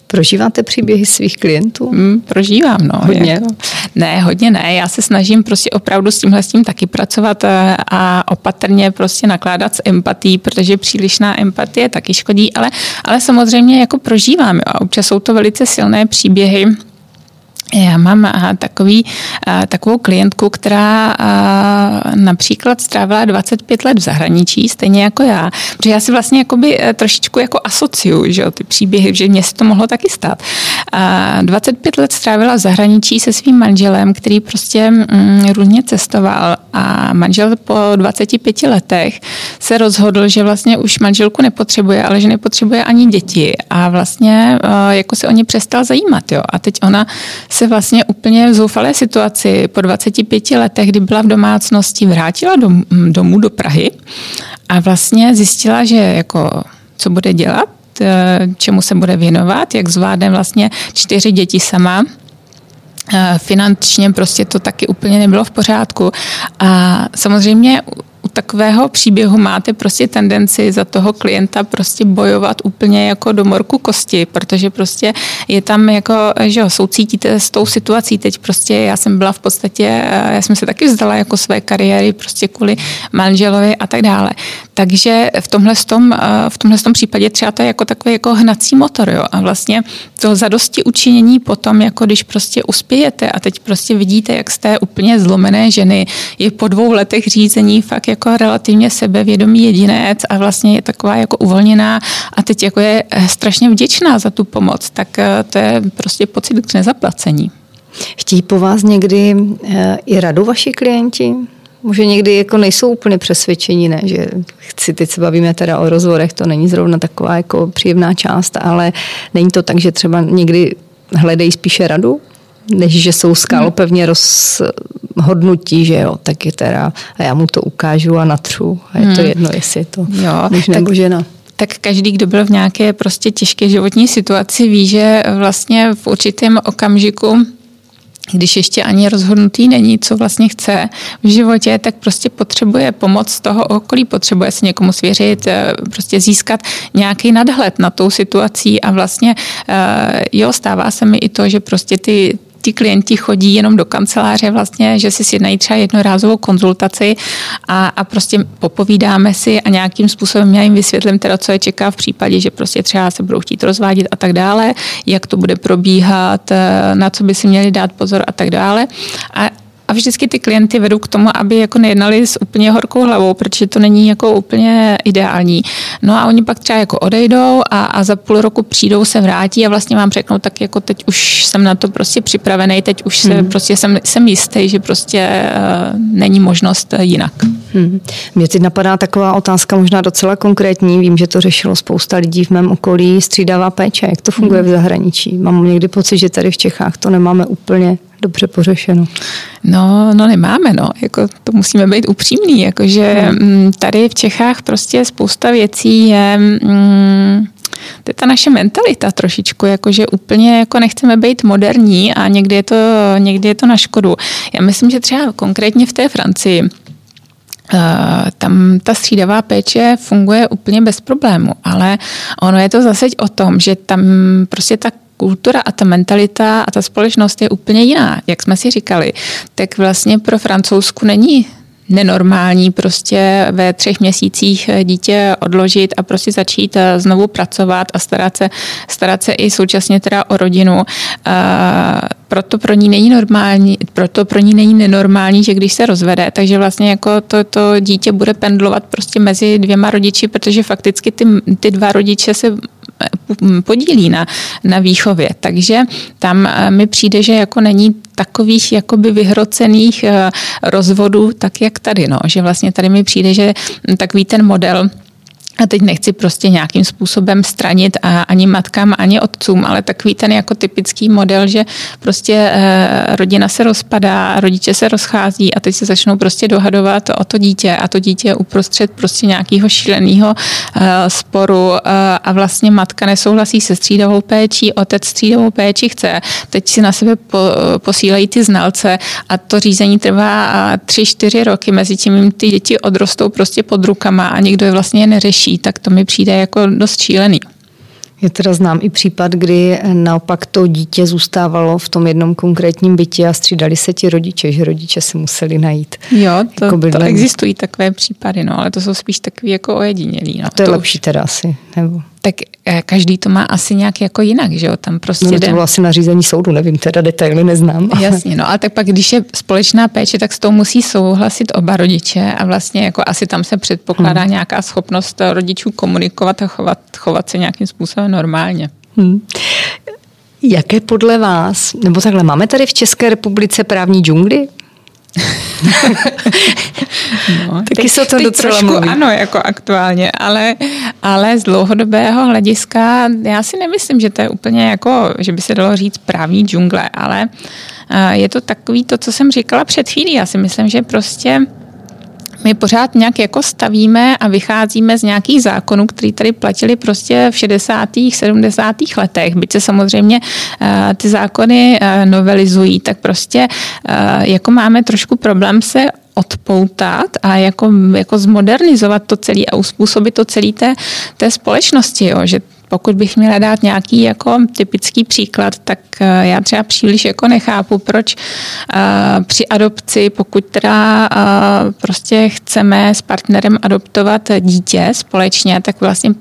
Prožíváte příběhy svých klientů? Mm, prožívám, no. Hodně? Jako, ne, hodně ne. Já se snažím prostě opravdu s tímhle s tím taky pracovat eh, a opatrně prostě nakládat s empatí, protože přílišná empatie taky škodí, ale, ale samozřejmě jako prožívám. Jo. A občas jsou to velice silné příběhy, já mám takový, takovou klientku, která například strávila 25 let v zahraničí, stejně jako já, protože já si vlastně jakoby e, trošičku jako asociuju, že jo, ty příběhy, že mě se to mohlo taky stát. 25 let strávila v zahraničí se svým manželem, který prostě mm, různě cestoval a manžel po 25 letech se rozhodl, že vlastně už manželku nepotřebuje, ale že nepotřebuje ani děti a vlastně e, jako se o ně přestal zajímat, jo. A teď ona se vlastně úplně v zoufalé situaci po 25 letech, kdy byla v domácnosti, vrátila dom, domů do Prahy a vlastně zjistila, že jako co bude dělat, eh, čemu se bude věnovat, jak zvládne vlastně čtyři děti sama, eh, finančně prostě to taky úplně nebylo v pořádku. A samozřejmě u takového příběhu máte prostě tendenci za toho klienta prostě bojovat úplně jako do morku kosti, protože prostě je tam jako, že jo, soucítíte s tou situací. Teď prostě já jsem byla v podstatě, já jsem se taky vzdala jako své kariéry prostě kvůli manželovi a tak dále. Takže v tomhle, tom, v tomhle tom případě třeba to je jako takový jako hnací motor, jo. A vlastně to zadosti učinění potom, jako když prostě uspějete a teď prostě vidíte, jak jste úplně zlomené ženy, je po dvou letech řízení fakt jako relativně sebevědomý jedinec a vlastně je taková jako uvolněná a teď jako je eh, strašně vděčná za tu pomoc, tak eh, to je prostě pocit k nezaplacení. Chtějí po vás někdy eh, i radu vaši klienti? Může někdy jako nejsou úplně přesvědčení, ne, že chci, teď se bavíme teda o rozvorech, to není zrovna taková jako příjemná část, ale není to tak, že třeba někdy hledají spíše radu? než že jsou skalopevně rozhodnutí, že jo, tak je teda, a já mu to ukážu a natřu a je to hmm. jedno, jestli je to jo, muž nebo žena tak každý, kdo byl v nějaké prostě těžké životní situaci, ví, že vlastně v určitém okamžiku když ještě ani rozhodnutý není, co vlastně chce v životě, tak prostě potřebuje pomoc toho okolí, potřebuje se někomu svěřit, eh, prostě získat nějaký nadhled na tou situací a vlastně eh, jo, stává se mi i to, že prostě ty, ti klienti chodí jenom do kanceláře vlastně, že si sjednají třeba jednorázovou konzultaci a, a prostě popovídáme si a nějakým způsobem já jim vysvětlím teda, co je čeká v případě, že prostě třeba se budou chtít rozvádět a tak dále, jak to bude probíhat, eh, na co by si měli dát pozor a tak dále. A a vždycky ty klienty vedou k tomu, aby jako nejednali s úplně horkou hlavou, protože to není jako úplně ideální. No a oni pak třeba jako odejdou a, a za půl roku přijdou, se vrátí a vlastně vám řeknou, tak jako teď už jsem na to prostě připravený, teď už se hmm. prostě jsem, jsem jistý, že prostě uh, není možnost jinak. Hmm. Mě teď napadá taková otázka, možná docela konkrétní. Vím, že to řešilo spousta lidí v mém okolí. Střídavá péče, jak to funguje hmm. v zahraničí? Mám někdy pocit, že tady v Čechách to nemáme úplně dobře pořešeno. No, no nemáme, no. Jako, to musíme být upřímní. Jakože hmm. tady v Čechách prostě spousta věcí je... Mm, to je ta naše mentalita trošičku, jakože úplně jako nechceme být moderní a někdy je, to, někdy je to na škodu. Já myslím, že třeba konkrétně v té Francii, Uh, tam ta střídavá péče funguje úplně bez problému, ale ono je to zase o tom, že tam prostě ta kultura a ta mentalita a ta společnost je úplně jiná. Jak jsme si říkali, tak vlastně pro francouzsku není nenormální prostě ve třech měsících dítě odložit a prostě začít eh, znovu pracovat a starat se, starat se i současně teda o rodinu. Proto pro ní není normální, proto pro ní není nenormální, že když se rozvede, takže vlastně jako to, to dítě bude pendlovat prostě mezi dvěma rodiči, protože fakticky ty, ty dva rodiče se podílí na, na výchově. Takže tam eh, mi přijde, že jako není takových jakoby vyhrocených eh, rozvodů, tak jak tady, no. že vlastně tady mi přijde, že takový ten model a teď nechci prostě nějakým způsobem stranit a ani matkám, ani otcům, ale takový ten jako typický model, že prostě e, rodina se rozpadá, rodiče se rozchází a teď se začnou prostě dohadovat o to dítě a to dítě je uprostřed prostě nějakého šíleného e, sporu e, a vlastně matka nesouhlasí se střídavou péčí, otec střídavou péči chce, teď si na sebe po, posílají ty znalce a to řízení trvá tři, čtyři roky, mezi tím ty děti odrostou prostě pod rukama a nikdo je vlastně neřeší řeší, tak to mi přijde jako dost šílený. Já teda znám i případ, kdy naopak to dítě zůstávalo v tom jednom konkrétním bytě a střídali se ti rodiče, že rodiče se museli najít. Jo, to, jako to existují takové případy, no, ale to jsou spíš takový jako ojedinělí. No. A to je to lepší už... teda asi, nebo? Tak eh, každý to má asi nějak jako jinak, že jo, tam prostě no, to bylo asi nařízení soudu, nevím, teda detaily neznám. Jasně, no a tak pak, když je společná péče, tak s tou musí souhlasit oba rodiče a vlastně jako asi tam se předpokládá hmm. nějaká schopnost rodičů komunikovat a chovat, chovat se nějakým způsobem normálně. Hmm. Jaké podle vás, nebo takhle, máme tady v České republice právní džungly? [laughs] no, [laughs] Taky teď, se to docela trošku mluví. ano, jako aktuálně, ale, ale z dlouhodobého hlediska já si nemyslím, že to je úplně jako, že by se dalo říct právní džungle, ale je to takový to, co jsem říkala před chvílí. Já si myslím, že prostě my pořád nějak jako stavíme a vycházíme z nějakých zákonů, které tady platili prostě v 60. 70. letech. Byť se samozřejmě eh, ty zákony eh, novelizují, tak prostě eh, jako máme trošku problém se odpoutat a jako, jako zmodernizovat to celé a uspůsobit to celé té, té společnosti, jo, že pokud bych měla dát nějaký jako typický příklad, tak eh, já třeba příliš jako nechápu, proč uh, při adopci, pokud teda uh, prostě chceme s partnerem adoptovat dítě společně, tak vlastně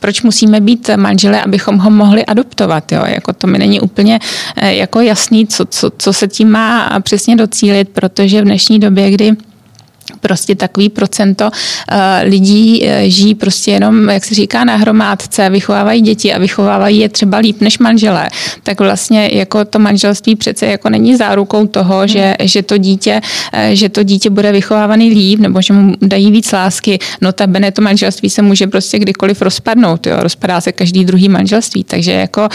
proč musíme být manželé, abychom ho mohli adoptovat. Jo? Jako to mi není úplně jako jasný, co, co, co se tím má přesně docílit, protože v dnešní době, kdy prostě takový procento uh, lidí uh, žijí prostě jenom, jak se říká, na hromádce, vychovávají děti a vychovávají je třeba líp než manželé, tak vlastně jako to manželství přece jako není zárukou toho, hmm. že, že, to dítě, uh, že to dítě bude vychovávaný líp nebo že mu dají víc lásky. Notabene to manželství se může prostě kdykoliv rozpadnout, jo? rozpadá se každý druhý manželství, takže jako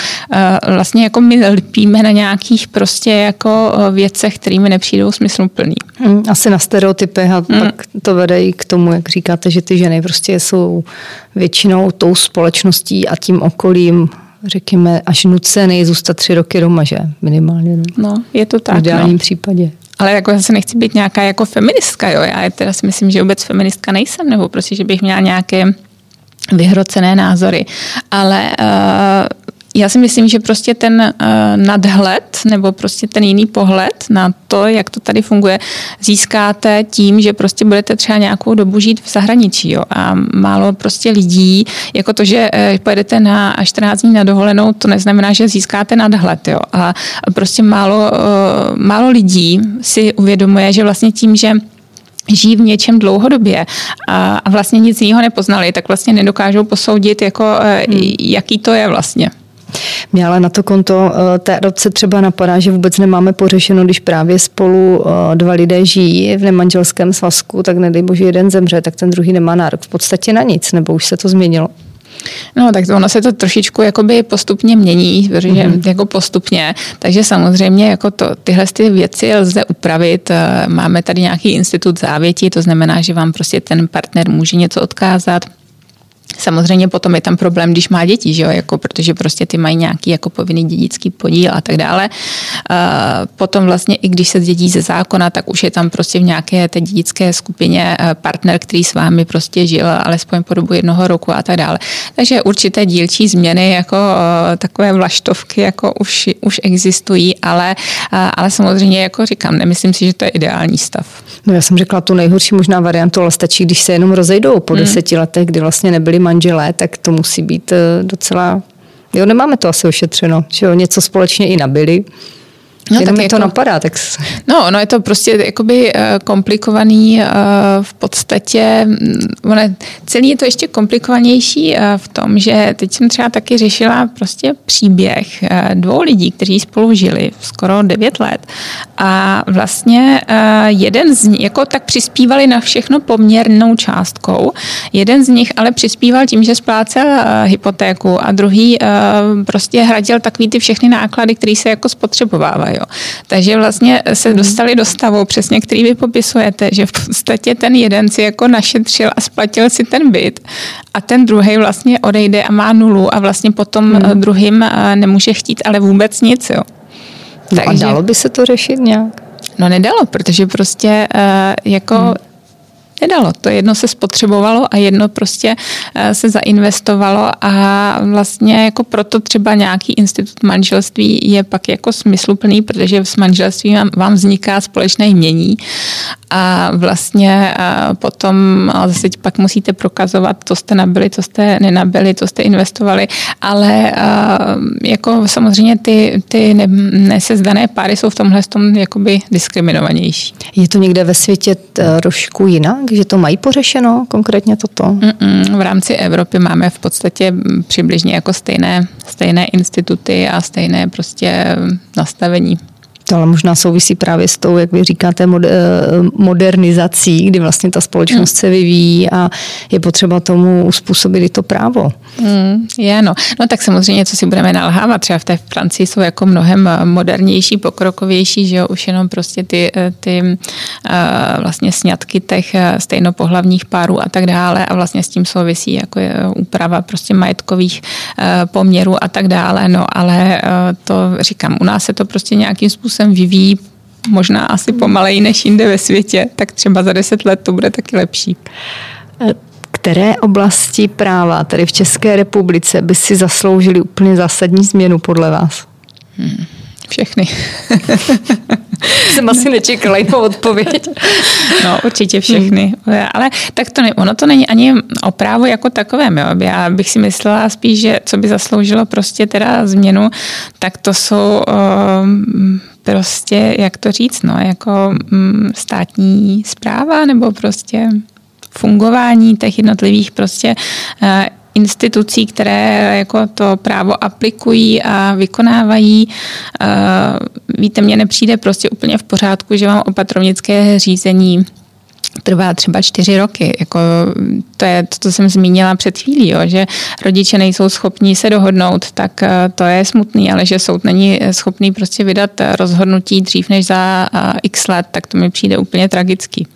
vlastně jako my lpíme na nějakých prostě jako věcech, kterými nepřijdou smysluplný. Hmm, asi na stereotypech a mm. pak to vede i k tomu, jak říkáte, že ty ženy prostě jsou většinou tou společností a tím okolím řekněme, až nucený zůstat tři roky doma, že? Minimálně. No, no je to tak. V ideálním no. případě. Ale jako zase nechci být nějaká jako feministka, jo. Já teda si myslím, že vůbec feministka nejsem, nebo prostě, že bych měla nějaké vyhrocené názory. Ale uh, já si myslím, že prostě ten uh, nadhled nebo prostě ten jiný pohled na to, jak to tady funguje, získáte tím, že prostě budete třeba nějakou dobu žít v zahraničí. Jo? A málo prostě lidí, jako to, že uh, pojedete na 14 dní na dovolenou, to neznamená, že získáte nadhled. Jo? A prostě málo, uh, málo lidí si uvědomuje, že vlastně tím, že žijí v něčem dlouhodobě a vlastně nic jiného nepoznali, tak vlastně nedokážou posoudit, jako, hmm. jaký to je vlastně. Mě ale na to konto eh, té adopce třeba napadá, že vůbec nemáme pořešeno, když právě spolu eh, dva lidé žijí v nemanželském svazku, tak nedej bože jeden zemře, tak ten druhý nemá nárok v podstatě na nic, nebo už se to změnilo? No, tak ono se to trošičku jakoby postupně mění, protože mm-hmm. jako postupně, takže samozřejmě jako to, tyhle ty věci lze upravit. Eh, máme tady nějaký institut závěti, to znamená, že vám prostě ten partner může něco odkázat, Samozřejmě potom je tam problém, když má děti, že jo? Jako, protože prostě ty mají nějaký jako povinný dědický podíl a tak dále. Potom vlastně i když se dědí ze zákona, tak už je tam prostě v nějaké té dědické skupině eh, partner, který s vámi prostě žil alespoň po dobu jednoho roku a tak dále. Takže určité dílčí změny jako eh, takové vlaštovky jako už, už existují, ale, eh, ale samozřejmě jako říkám, nemyslím si, že to je ideální stav. No já jsem řekla tu nejhorší možná variantu, ale stačí, když se jenom rozejdou po hmm. deseti letech, kdy vlastně nebyli manželé, tak to musí být eh, docela... Jo, nemáme to asi ošetřeno, že jo, něco společně i nabili. No, Jenom tak mi jako, to napadá. Tak... No, no je to prostě jakoby eh, komplikovaný eh, v podstatě, mm, ono, celý je to ještě komplikovanější eh, v tom, že teď jsem třeba taky řešila prostě příběh dvou lidí, kteří spolu žili skoro devět let a vlastně jeden z nich, jako tak přispívali na všechno poměrnou částkou, jeden z nich ale přispíval tím, že splácel hypotéku a druhý prostě hradil takový ty všechny náklady, které se jako spotřebovávají. Jo. Takže vlastně se mhm. dostali do stavu, přesně který vy popisujete, že v podstatě ten jeden si jako našetřil a splatil si ten byt a ten druhý vlastně odejde a má nulu a vlastně potom hmm. druhým eh, nemůže chtít ale vůbec nic. Jo. No Takže, a dalo by se to řešit nějak? No nedalo, protože prostě uh, jako hmm nedalo. To jedno se spotřebovalo a jedno prostě eh, se zainvestovalo a vlastně jako proto třeba nějaký institut manželství je pak jako smysluplný, protože s manželstvím vám vzniká společné mění a vlastně eh, potom zase pak musíte prokazovat, co jste nabili, co jste nenabili, co jste investovali, ale jako samozřejmě ty, ty nesezdané páry jsou v tomhle tom jakoby diskriminovanější. Je to někde ve světě trošku jinak? že to mají pořešeno, konkrétně toto? Mm-mm, v rámci Evropy máme v podstatě přibližně jako stejné, stejné instituty a stejné prostě nastavení. To ale možná souvisí právě s tou, jak vy říkáte, eh, modernizací, kdy vlastně ta společnost hmm. se vyvíjí a je potřeba tomu uspůsobit i to právo. Hmm, je, no. no tak samozřejmě, co si budeme nalhávat, třeba v té Francii jsou jako mnohem eh, modernější, pokrokovější, že jo, už jenom prostě ty, eh, ty vlastně sňatky těch stejnopohlavních párů a tak dále a vlastně s tím souvisí jako je úprava prostě majetkových poměrů a tak dále, no ale to říkám, u nás se to prostě nějakým způsobem způsobem vyvíjí možná asi pomaleji než jinde ve světě, tak třeba za deset let to bude taky lepší. Které oblasti práva tady v České republice by si zasloužili úplně zásadní změnu podle vás? Hmm, všechny. [laughs] Jsem asi nečekala jinou odpověď. [laughs] No, určitě všechny. Ale tak to ne, ono to není ani o právu jako takovém. Jo. Já bych si myslela spíš, že co by zasloužilo prostě teda změnu, tak to jsou um, prostě, jak to říct, no, jako mm, státní zpráva nebo prostě fungování těch jednotlivých prostě uh, institucí, které jako to právo aplikují a vykonávají. Uh, víte, mně nepřijde prostě úplně v pořádku, že vám opatrovnické řízení trvá třeba čtyři roky. Jako, to je to, co jsem zmínila před chvílí, jo, že rodiče nejsou schopní se dohodnout, tak eh, to je smutný, ale že soud není schopný prostě vydat rozhodnutí dřív než za eh, x let, tak to mi přijde úplně tragický.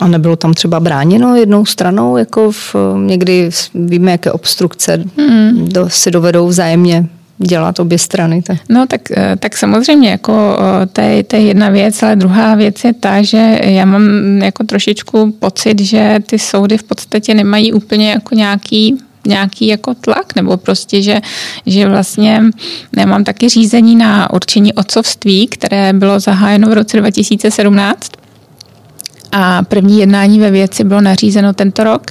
A nebylo tam třeba bráněno jednou stranou, jako v, někdy víme, jaké obstrukce mm. do, si dovedou vzájemně dělat obě strany. Tak. No tak, eh, tak samozřejmě, jako to je, to je jedna věc, ale druhá věc je ta, že já mám jako trošičku pocit, že ty soudy v podstatě nemají úplně jako nějaký nějaký jako tlak, nebo prostě, že, že vlastně nemám taky řízení na určení otcovství, které bylo zahájeno v roce 2017 a první jednání ve věci bylo nařízeno tento rok.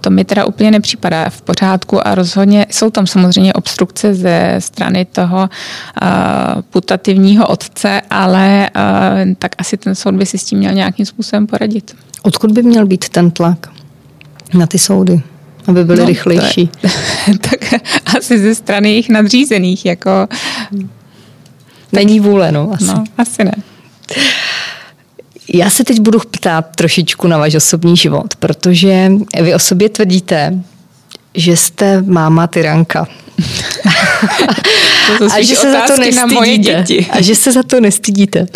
To mi teda úplně nepřipadá v pořádku a rozhodně jsou tam samozřejmě obstrukce ze strany toho putativního otce, ale tak asi ten soud by si s tím měl nějakým způsobem poradit. Odkud by měl být ten tlak na ty soudy? aby byly no, rychlejší. Je, [laughs] tak asi ze strany jejich nadřízených, jako... Není vůle, no, asi. No, asi ne. Já se teď budu ptát trošičku na váš osobní život, protože vy o sobě tvrdíte, že jste máma tyranka. a že se za to nestydíte. A že se za to nestydíte. Uh,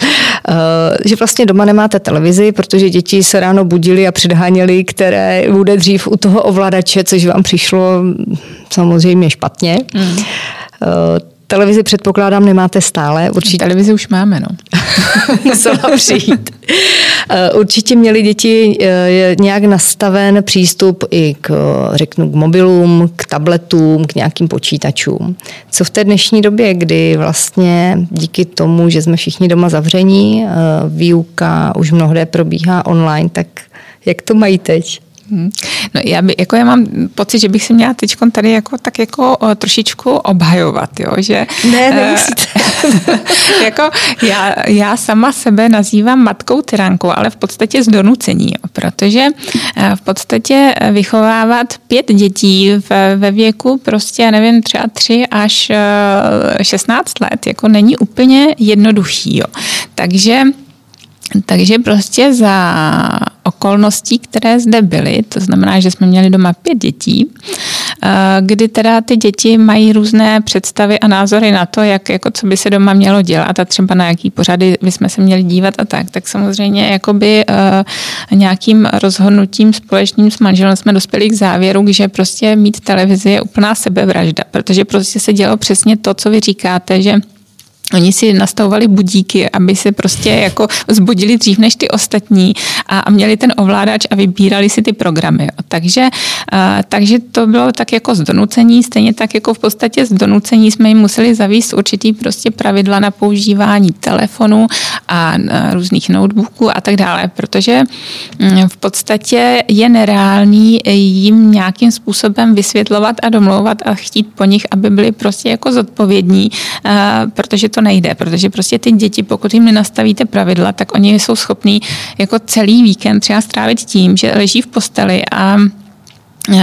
že vlastně doma nemáte televizi, protože děti se ráno budili a předháněli, které bude dřív u toho ovladače, což vám přišlo samozřejmě špatně. Mm. Uh, Televizi předpokládám nemáte stále. Určitě. Televizi už máme, no. [laughs] Musela přijít. Eh, určitě měli děti eh, nějak nastaven přístup i k, řeknu, k mobilům, k tabletům, k nějakým počítačům. Co v té dnešní době, kdy vlastně díky tomu, že jsme všichni doma zavření, eh, výuka už mnohde probíhá online, tak jak to mají teď? Hmm. No já, by, jako já mám pocit, že bych si měla teď tady jako, tak jako o, trošičku obhajovat, jo, že... Ne, nemusíte. [laughs] jako já, já sama sebe nazývám matkou tyránkou, ale v podstatě z donucení, jo, protože e, v podstatě vychovávat pět dětí v, ve věku prostě, já nevím, třeba tři až 16 e, let, jako není úplně jednoduchý, jo. Takže takže prostě za okolností, které zde byly, to znamená, že jsme měli doma pět dětí, eh, kdy teda ty děti mají různé představy a názory na to, jak, jako co by se doma mělo dělat a třeba na jaký pořady bychom se měli dívat a tak, tak samozřejmě jakoby uh, nějakým rozhodnutím společným s manželem jsme dospěli k závěru, že prostě mít televizi je úplná sebevražda, protože prostě se dělo přesně to, co vy říkáte, že Oni si nastavovali budíky, aby se prostě jako zbudili dřív než ty ostatní a, měli ten ovládač a vybírali si ty programy. Takže, takže to bylo tak jako z donucení, stejně tak jako v podstatě z donucení jsme jim museli zavíst určitý prostě pravidla na používání telefonu a, různých notebooků a tak dále, protože mm, v podstatě je nereálný jim nějakým způsobem vysvětlovat a domlouvat a chtít po nich, aby byli prostě jako zodpovědní, protože to to nejde, protože prostě ty děti, pokud jim nenastavíte pravidla, tak oni jsou schopní jako celý víkend třeba strávit tím, že leží v posteli a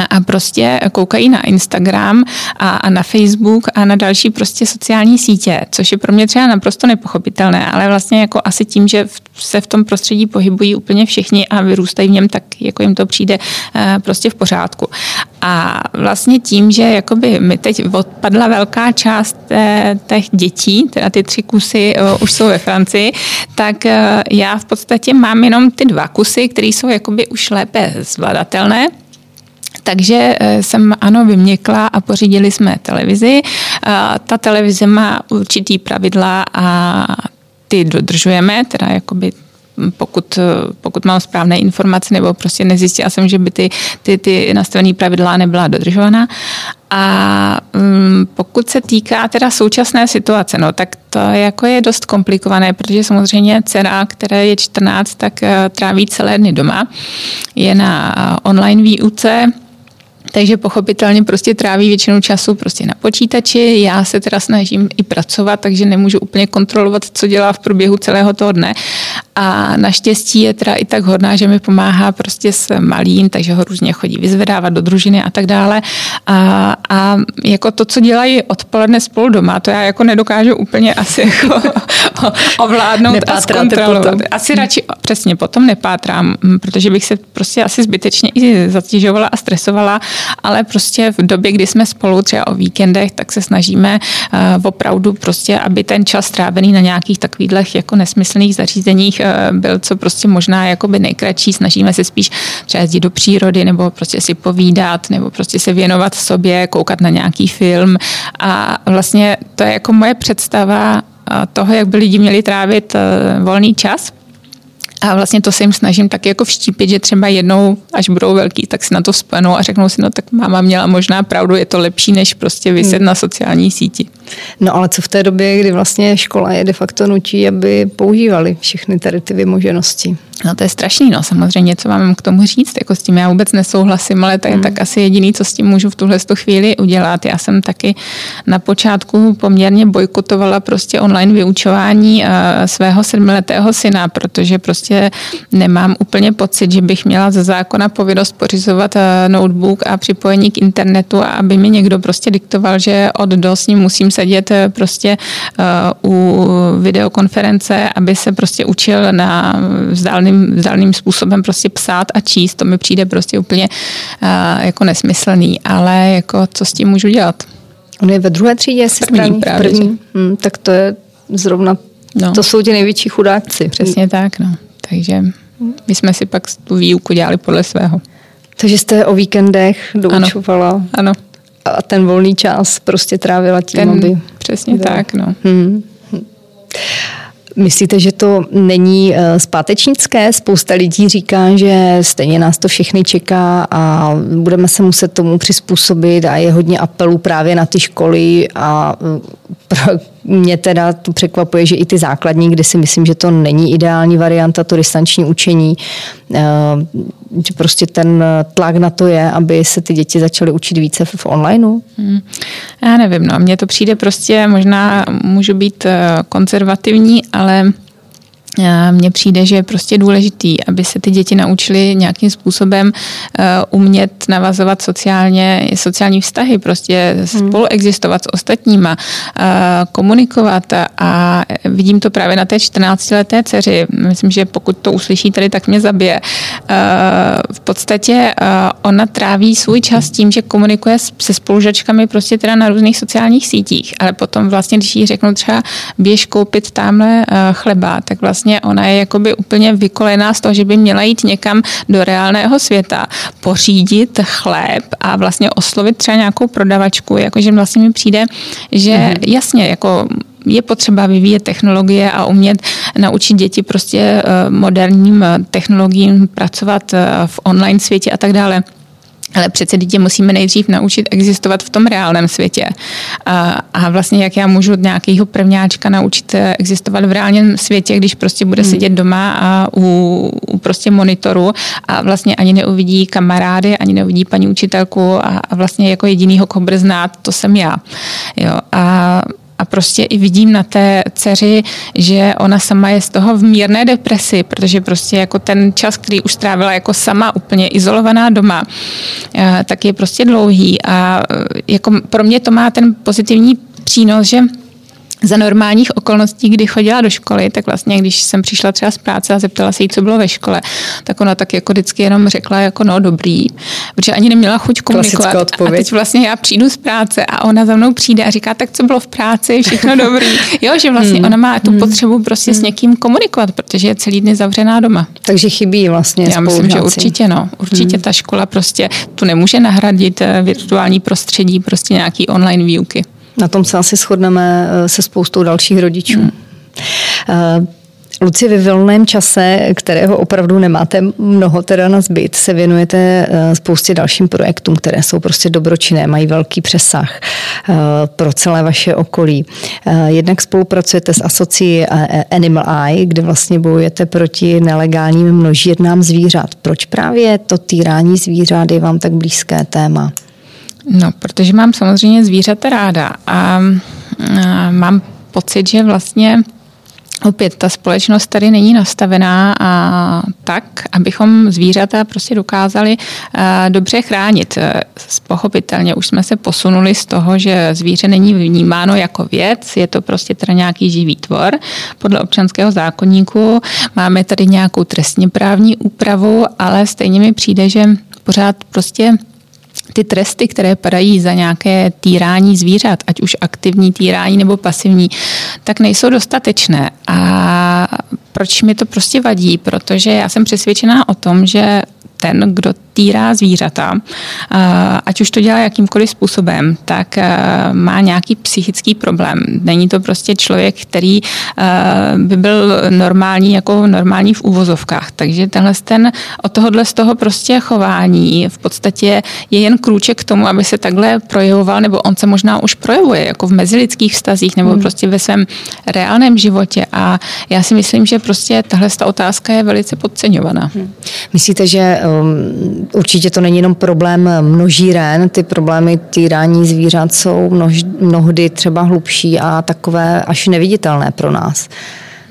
a prostě koukají na Instagram a, a na Facebook a na další prostě sociální sítě, což je pro mě třeba naprosto nepochopitelné, ale vlastně jako asi tím, že se v tom prostředí pohybují úplně všichni a vyrůstají v něm, tak jako jim to přijde eh, prostě v pořádku. A vlastně tím, že jakoby mi teď odpadla velká část těch dětí, teda ty tři kusy uh, už jsou ve Francii, tak já v podstatě mám jenom ty dva kusy, které jsou jakoby už lépe zvladatelné. Takže eh, jsem ano vyměkla a pořídili jsme televizi. Ta televize má určitý pravidla a ty dodržujeme, teda jakoby pokud, pokud mám správné informace nebo prostě nezjistila jsem, že by ty, ty, ty nastavené pravidla nebyla dodržována. A um, pokud se týká teda současné situace, no, tak to jako je dost komplikované, protože samozřejmě dcera, která je 14, tak uh, tráví celé dny doma. Je na uh, online výuce, takže pochopitelně prostě tráví většinu času prostě na počítači. Já se teda snažím i pracovat, takže nemůžu úplně kontrolovat, co dělá v průběhu celého toho dne. A naštěstí je teda i tak hodná, že mi pomáhá prostě s malým, takže ho různě chodí vyzvedávat do družiny a tak dále. A, a jako to, co dělají odpoledne spolu doma, to já jako nedokážu úplně asi jako [laughs] ovládnout a zkontrolovat. Asi radši přesně potom nepátrám, protože bych se prostě asi zbytečně i zatěžovala a stresovala ale prostě v době, kdy jsme spolu třeba o víkendech, tak se snažíme uh, opravdu prostě, aby ten čas strávený na nějakých takových jako nesmyslných zařízeních uh, byl co prostě možná jakoby nejkratší. Snažíme se spíš třeba jezdit do přírody nebo prostě si povídat nebo prostě se věnovat sobě, koukat na nějaký film a vlastně to je jako moje představa toho, jak by lidi měli trávit volný čas. A vlastně to se jim snažím taky jako vštípit, že třeba jednou, až budou velký, tak si na to vzpomenou a řeknou si, no tak máma měla možná pravdu, je to lepší, než prostě vyset hmm. na sociální síti. No ale co v té době, kdy vlastně škola je de facto nutí, aby používali všechny tady ty vymoženosti? No to je strašný, no samozřejmě, co mám k tomu říct, jako s tím já vůbec nesouhlasím, ale je hmm. tak asi jediný, co s tím můžu v tuhle chvíli udělat. Já jsem taky na počátku poměrně bojkotovala prostě online vyučování uh, svého sedmiletého syna, protože prostě nemám úplně pocit, že bych měla ze zákona povinnost pořizovat uh, notebook a připojení k internetu a aby mi někdo prostě diktoval, že od do s ním musím sedět uh, prostě uh, u videokonference, aby se prostě učil na vzdálený vzdáleným, vzdáleným způsobem prostě psát a číst, to mi přijde prostě úplně jako nesmyslný, ale jako co s tím můžu dělat? On je ve druhé třídě, jestli první, právě, první. Hmm, tak to je zrovna, no. to jsou ti největší chudáci. Přesně tak, no. Takže my jsme si pak tu výuku dělali podle svého. Takže jste o víkendech doučovala. Ano. ano. A ten volný čas prostě trávila tím, ten, aby... Přesně tak, no. Hmm. Myslíte, že to není eh, zpátečnické? Spousta lidí říká, že stejně nás to všechny čeká a budeme se muset tomu přizpůsobit a je hodně apelů právě na ty školy a eh, mě teda to překvapuje, že i ty základní, kde si myslím, že to není ideální varianta, to distanční učení, eh, že prostě ten tlak na to je, aby se ty děti začaly učit více v onlineu? Hmm. Já nevím, no, mně to přijde prostě, možná můžu být konzervativní, ale mně přijde, že je prostě důležitý, aby se ty děti naučily nějakým způsobem eh, umět navazovat sociálně, sociální vztahy, prostě hmm. spolu existovat s ostatníma, eh, komunikovat a vidím to právě na té 14-leté dceři. Myslím, že pokud to uslyší tady, tak mě zabije. Eh, v podstatě ona tráví svůj čas tím, že komunikuje se spolužačkami prostě teda na různých sociálních sítích, ale potom vlastně, když jí řeknu třeba běž koupit tamhle chleba, tak vlastně vlastně ona je jakoby úplně vykolená z toho, že by měla jít někam do reálného světa, pořídit chléb a vlastně oslovit třeba nějakou prodavačku, jakože vlastně mi přijde, že mm-hmm. jasně, jako je potřeba vyvíjet technologie a umět naučit děti prostě eh, moderním eh, technologiím pracovat eh, v online světě a tak dále. Ale přece dítě musíme nejdřív naučit existovat v tom reálném světě. A, a vlastně jak já můžu nějakého prvňáčka naučit existovat v reálném světě, když prostě bude hmm. sedět doma a u, u prostě monitoru a vlastně ani neuvidí kamarády, ani neuvidí paní učitelku a, a vlastně jako jedinýho, koho bude znát, to jsem já. Jo, a a prostě i vidím na té dceři, že ona sama je z toho v mírné depresi, protože prostě jako ten čas, který už strávila jako sama úplně izolovaná doma, eh, tak je prostě dlouhý. A eh, jako pro mě to má ten pozitivní přínos, že za normálních okolností, kdy chodila do školy, tak vlastně, když jsem přišla třeba z práce a zeptala se jí, co bylo ve škole, tak ona tak jako vždycky jenom řekla jako no dobrý, protože ani neměla chuť komunikovat. A teď vlastně já přijdu z práce a ona za mnou přijde a říká, tak co bylo v práci, všechno [laughs] dobrý. Jo, že vlastně hmm. ona má tu hmm. potřebu prostě hmm. s někým komunikovat, protože je celý den zavřená doma. Takže chybí vlastně Já myslím, že určitě no. Určitě hmm. ta škola prostě tu nemůže nahradit eh, virtuální prostředí, prostě nějaký online výuky. Na tom se asi shodneme eh, se spoustou dalších rodičů. Hmm. Uh, Luci, vy v volném čase, kterého opravdu nemáte mnoho teda na zbyt, se věnujete eh, spoustě dalším projektům, které jsou prostě dobročinné, mají velký přesah pro celé vaše okolí. Jednak spolupracujete s asocií Animal Eye, kde vlastně bojujete proti nelegálním množírnám zvířat. Proč právě to týrání zvířat je vám tak blízké téma? No, protože mám samozřejmě zvířata ráda a, a mám pocit, že vlastně Opět, ta společnost tady není nastavená a tak, abychom zvířata prostě dokázali dobře chránit. Pochopitelně už jsme se posunuli z toho, že zvíře není vnímáno jako věc, je to prostě teda nějaký živý tvor podle občanského zákonníku. Máme tady nějakou trestně právní úpravu, ale stejně mi přijde, že pořád prostě ty tresty, které padají za nějaké týrání zvířat, ať už aktivní týrání nebo pasivní, tak nejsou dostatečné. A proč mi to prostě vadí? Protože já jsem přesvědčená o tom, že ten, kdo týrá zvířata, ať už to dělá jakýmkoliv způsobem, tak má nějaký psychický problém. Není to prostě člověk, který by byl normální, jako normální v úvozovkách. Takže tenhle ten od tohohle z toho prostě chování v podstatě je jen krůček k tomu, aby se takhle projevoval, nebo on se možná už projevuje jako v mezilidských vztazích nebo hmm. prostě ve svém reálném životě. A já si myslím, že prostě tahle ta otázka je velice podceňovaná. Hmm. Myslíte, že um, určitě to není jenom problém množíren, ty problémy týrání zvířat jsou množ, mnohdy třeba hlubší a takové až neviditelné pro nás.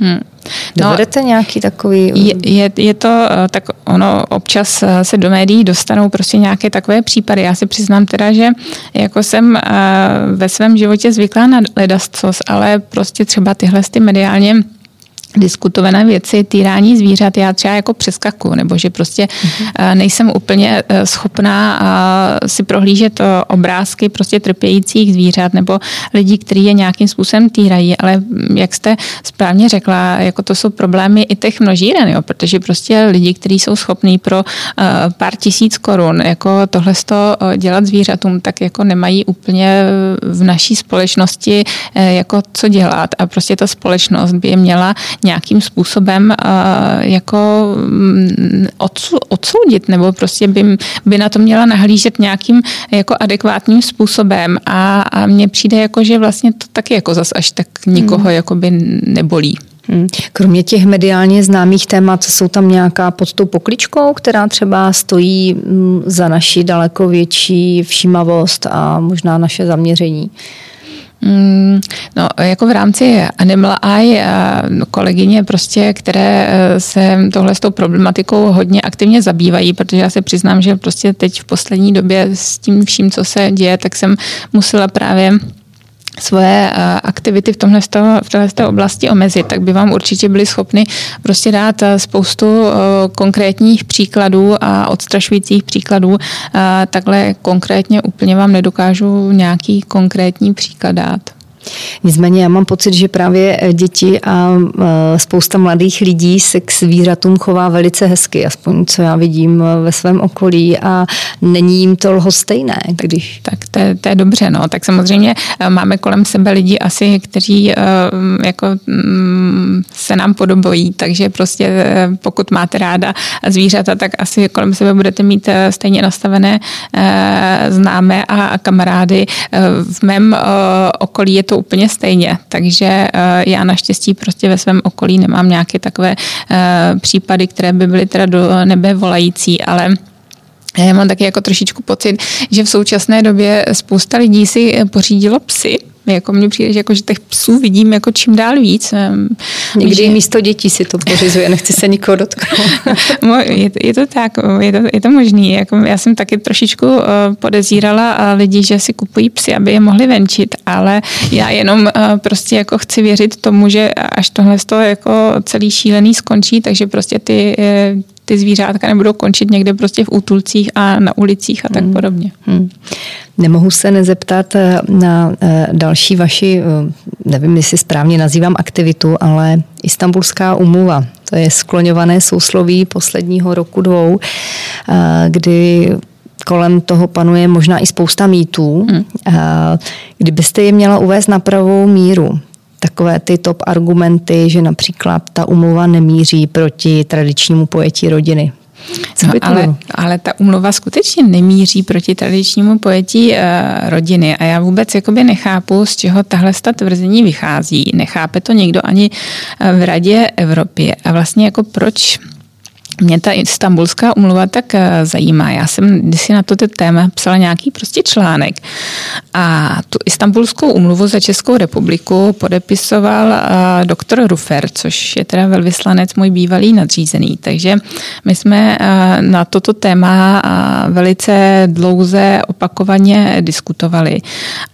Hmm. No, Dovedete nějaký takový... Je, je, je to, eh, tak ono občas eh, se do médií dostanou prostě nějaké takové případy. Já si přiznám teda, že jako jsem eh, ve svém životě zvyklá na ledascos, ale prostě třeba tyhle ty mediálně diskutované věci, týrání zvířat, já třeba jako přeskaku, nebo že prostě mm-hmm. nejsem úplně eh, schopná eh, si prohlížet obrázky prostě trpějících zvířat nebo lidí, kteří je nějakým způsobem týrají, ale jak jste správně řekla, jako to jsou problémy i těch množíren, jo, protože prostě lidi, kteří jsou schopní pro pár tisíc korun jako tohle dělat zvířatům, tak jako nemají úplně v naší společnosti jako co dělat a prostě ta společnost by je měla nějakým způsobem uh, jako mm, odsoudit, nebo prostě by, by na to měla nahlížet nějakým jako adekvátním způsobem a, a mně přijde jako, že vlastně to taky jako zas až tak nikoho hmm. jako by nebolí. Hmm. Kromě těch mediálně známých témat, jsou tam nějaká pod tou pokličkou, která třeba stojí mm, za naši daleko větší všímavost a možná naše zaměření? Mm, no, jako v rámci Animal Eye kolegyně prostě, které e, se tohle s tou problematikou hodně aktivně zabývají, protože já se přiznám, že prostě teď v poslední době s tím vším, co se děje, tak jsem musela právě svoje eh, aktivity v tomhle, v této oblasti omezit, tak by vám určitě byli schopni prostě dát eh, spoustu eh, konkrétních příkladů a odstrašujících příkladů. Takhle konkrétně úplně vám nedokážu nějaký konkrétní příklad dát. Nicméně já mám pocit, že právě eh, děti a eh, spousta mladých lidí se k zvířatům chová velice hezky, aspoň co já vidím eh, ve svém okolí a není jim to lhostejné. Když... Tak to je, to je dobře, no. Tak samozřejmě máme kolem sebe lidi asi, kteří jako mm, se nám podobojí, takže prostě pokud máte ráda zvířata, tak asi kolem sebe budete mít stejně nastavené známé a kamarády. V mém okolí je to to úplně stejně. Takže eh, já naštěstí prostě ve svém okolí nemám nějaké takové eh, případy, které by byly teda do nebe volající, ale já mám taky jako trošičku pocit, že v současné době spousta lidí si pořídilo psy, jako mně přijde, že, jako, že těch psů vidím jako čím dál víc. Někdy že... místo dětí si to pořizuje, nechci se nikoho dotknout. [laughs] je, to, je to tak, je to, je to možný. Jako, já jsem taky trošičku uh, podezírala uh, lidi, že si kupují psy, aby je mohli venčit, ale já jenom uh, prostě jako chci věřit tomu, že až tohle to jako celý šílený skončí, takže prostě ty ty zvířátka nebudou končit někde prostě v útulcích a na ulicích a tak hmm. podobně. Hmm. Nemohu se nezeptat eh, na eh, další vaši, eh, nevím, jestli správně nazývám aktivitu, ale Istanbulská umluva. To je skloňované sousloví posledního roku dvou, kdy kolem toho panuje možná i spousta mýtů. Hmm. Kdybyste je měla uvést na pravou míru, takové ty top argumenty, že například ta umluva nemíří proti tradičnímu pojetí rodiny. Co no, ale, ale ta umluva skutečně nemíří proti tradičnímu pojetí uh, rodiny a já vůbec jakoby nechápu, z čeho tahle tvrzení vychází. Nechápe to někdo ani eh, v Radě Evropy a vlastně jako proč mě ta istambulská umluva tak eh, zajímá. Já jsem kdysi na toto téma psala nějaký prostě článek a tu istambulskou umluvu za Českou republiku podepisoval uh, doktor Rufer, což je teda velvyslanec můj bývalý nadřízený. Takže my jsme uh, na toto téma velice dlouze opakovaně diskutovali.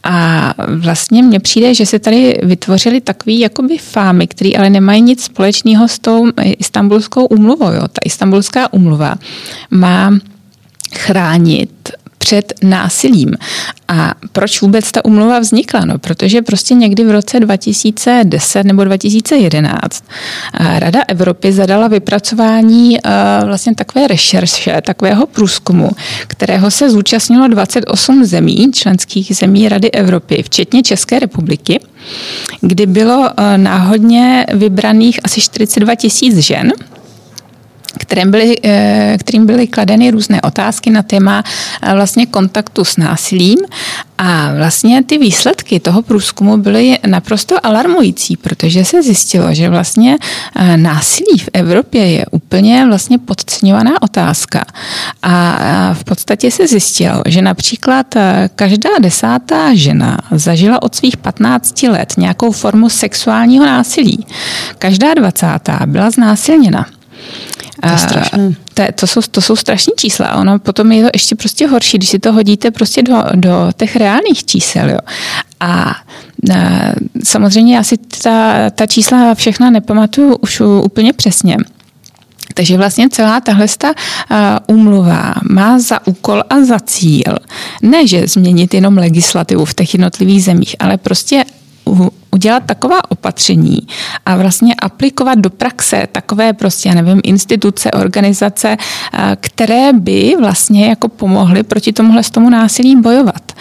A vlastně mně přijde, že se tady vytvořily takový jakoby fámy, které ale nemají nic společného s tou istambulskou umluvou. Jo. Ta istambulská umluva má chránit před násilím. A proč vůbec ta umluva vznikla? No, protože prostě někdy v roce 2010 nebo 2011 eh, Rada Evropy zadala vypracování eh, vlastně takové rešerše, takového průzkumu, kterého se zúčastnilo 28 zemí, členských zemí Rady Evropy, včetně České republiky, kdy bylo eh, náhodně vybraných asi 42 tisíc žen, kterým byly, eh, kterým byly kladeny různé otázky na téma eh, vlastně kontaktu s násilím a vlastně ty výsledky toho průzkumu byly naprosto alarmující, protože se zjistilo, že vlastně eh, násilí v Evropě je úplně vlastně podceňovaná otázka. A v podstatě se zjistilo, že například každá desátá žena zažila od svých 15 let nějakou formu sexuálního násilí. Každá dvacátá byla znásilněna. To, to, to, jsou, to jsou strašní čísla ono potom je to ještě prostě horší, když si to hodíte prostě do, do těch reálných čísel. Jo. A samozřejmě já si ta, ta čísla všechna nepamatuju už úplně přesně. Takže vlastně celá tahle úmluva má za úkol a za cíl ne, že změnit jenom legislativu v těch jednotlivých zemích, ale prostě udělat taková opatření a vlastně aplikovat do praxe takové prostě, já nevím, instituce, organizace, které by vlastně jako pomohly proti tomuhle tomu násilí bojovat.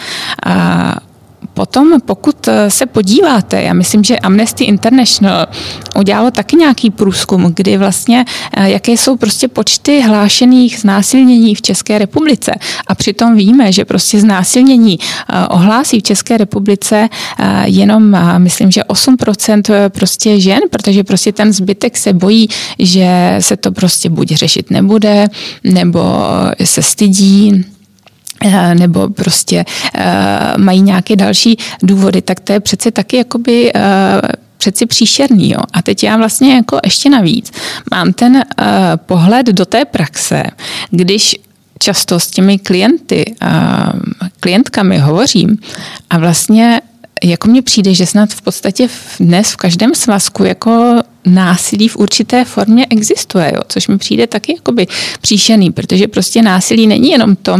A Potom, pokud eh, se podíváte, já myslím, že Amnesty International udělalo taky nějaký průzkum, kdy vlastně, eh, jaké jsou prostě počty hlášených znásilnění v České republice. A přitom víme, že prostě znásilnění eh, ohlásí v České republice jenom, myslím, že 8% prostě žen, protože prostě ten zbytek se bojí, že se to prostě buď řešit nebude, nebo se stydí, Eh, nebo prostě eh, mají nějaké další důvody, tak to je přece taky jakoby eh, přeci příšerný. Jo. A teď já vlastně jako ještě navíc mám ten uh, pohled do té praxe, když často s těmi klienty, uh, klientkami hovořím a vlastně jako mně přijde, že snad v podstatě dnes v každém svazku jako násilí v určité formě existuje, jo, což mi přijde taky jakoby příšerný, protože prostě násilí není jenom to,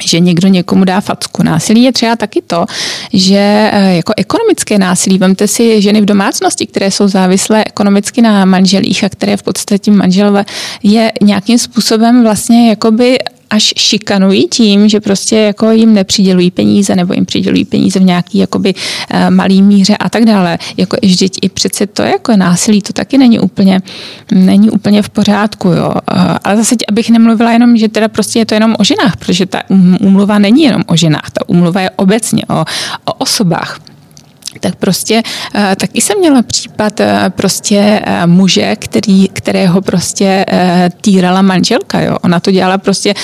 že někdo někomu dá facku. Násilí je třeba taky to, že eh, jako ekonomické násilí, vemte si ženy v domácnosti, které jsou závislé ekonomicky na manželích a které v podstatě manželové je nějakým způsobem vlastně jakoby až šikanují tím, že prostě jako jim nepřidělují peníze nebo jim přidělují peníze v nějaký jakoby eh, malý míře a tak dále. Jako vždyť i přece to jako násilí, to taky není úplně, není úplně v pořádku, jo. Eh, ale zase, abych nemluvila jenom, že teda prostě je to jenom o ženách, protože ta úmluva není jenom o ženách, ta úmluva je obecně o, o osobách tak prostě eh, taky jsem měla případ eh, prostě eh, muže, který, kterého prostě týrala manželka, jo. Ona to dělala prostě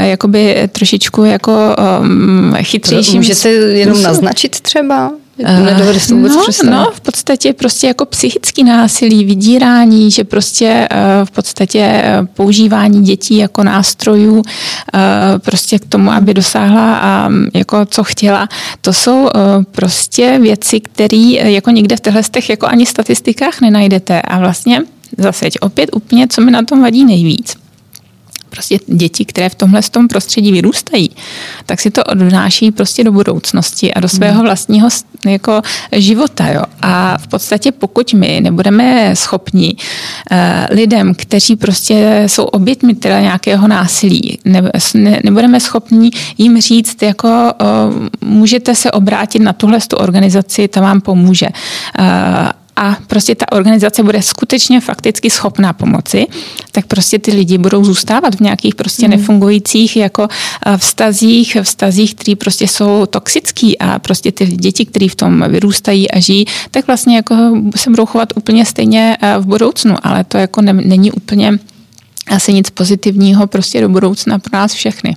jakoby trošičku jako um, chytřejším. Můžete jenom naznačit třeba? Nedovedu si vůbec no, No, v podstatě prostě jako psychický násilí, vydírání, že prostě v podstatě používání dětí jako nástrojů prostě k tomu, aby dosáhla a jako co chtěla. To jsou prostě věci, které jako nikde v těchto jako ani statistikách nenajdete. A vlastně zase opět úplně, co mi na tom vadí nejvíc prostě děti, které v tomhle tom prostředí vyrůstají, tak si to odnáší prostě do budoucnosti a do svého hmm. vlastního jako života. Jo. A v podstatě pokud my nebudeme schopni uh, lidem, kteří prostě jsou oběťmi teda nějakého násilí, ne, ne, nebudeme schopni jim říct, jako uh, můžete se obrátit na tuhle tu organizaci, ta vám pomůže. A prostě ta organizace bude skutečně fakticky schopná pomoci, tak prostě ty lidi budou zůstávat v nějakých prostě mm. nefungujících jako eh, vztazích, vztazích, které prostě jsou toxický a prostě ty děti, které v tom vyrůstají a žijí, tak vlastně jako se budou chovat úplně stejně eh, v budoucnu, ale to jako ne, není úplně asi nic pozitivního prostě do budoucna pro nás všechny.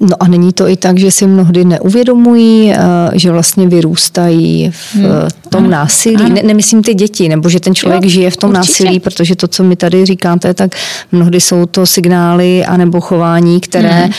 No a není to i tak, že si mnohdy neuvědomují, eh, že vlastně vyrůstají v hmm. tom ano. násilí. Ne, nemyslím ty děti, nebo že ten člověk jo, žije v tom určitě. násilí, protože to, co mi tady říkáte, tak mnohdy jsou to signály anebo chování, které hmm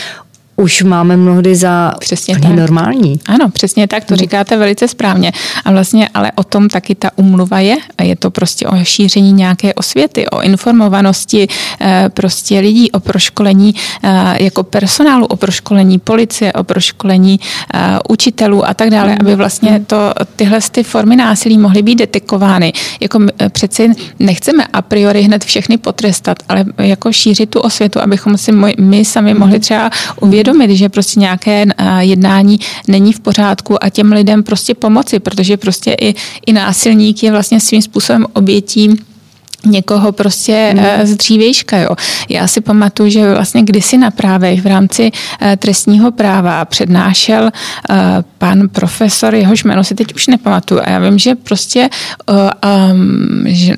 už máme mnohdy za přesně tak. normální. Ano, přesně tak, to hmm. říkáte velice správně. A vlastně ale o tom taky ta umluva je. Je to prostě o šíření nějaké osvěty, o informovanosti eh, prostě lidí, o proškolení eh, jako personálu, o proškolení policie, o proškolení eh, učitelů a tak dále, hmm. aby vlastně hmm. to, tyhle ty formy násilí mohly být detekovány. Jako přeci nechceme a priori hned všechny potrestat, ale jako šířit tu osvětu, abychom si my sami mohli třeba uvědomit, že prostě nějaké jednání není v pořádku a těm lidem prostě pomoci, protože prostě i, i násilník je vlastně svým způsobem obětí někoho prostě mm. z dřívějška. Jo. Já si pamatuju, že vlastně kdysi na právech v rámci eh, trestního práva přednášel eh, pan profesor, jehož jméno si teď už nepamatuju. A já vím, že prostě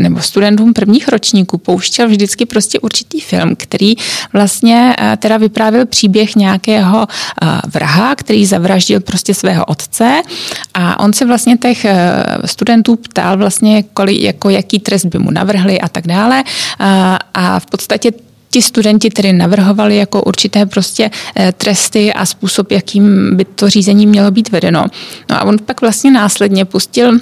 nebo studentům prvních ročníků pouštěl vždycky prostě určitý film, který vlastně teda vyprávěl příběh nějakého vraha, který zavraždil prostě svého otce a on se vlastně těch studentů ptal vlastně, kolik, jako jaký trest by mu navrhli a tak dále. A v podstatě ti studenti tedy navrhovali jako určité prostě eh, tresty a způsob, jakým by to řízení mělo být vedeno. No a on pak vlastně následně pustil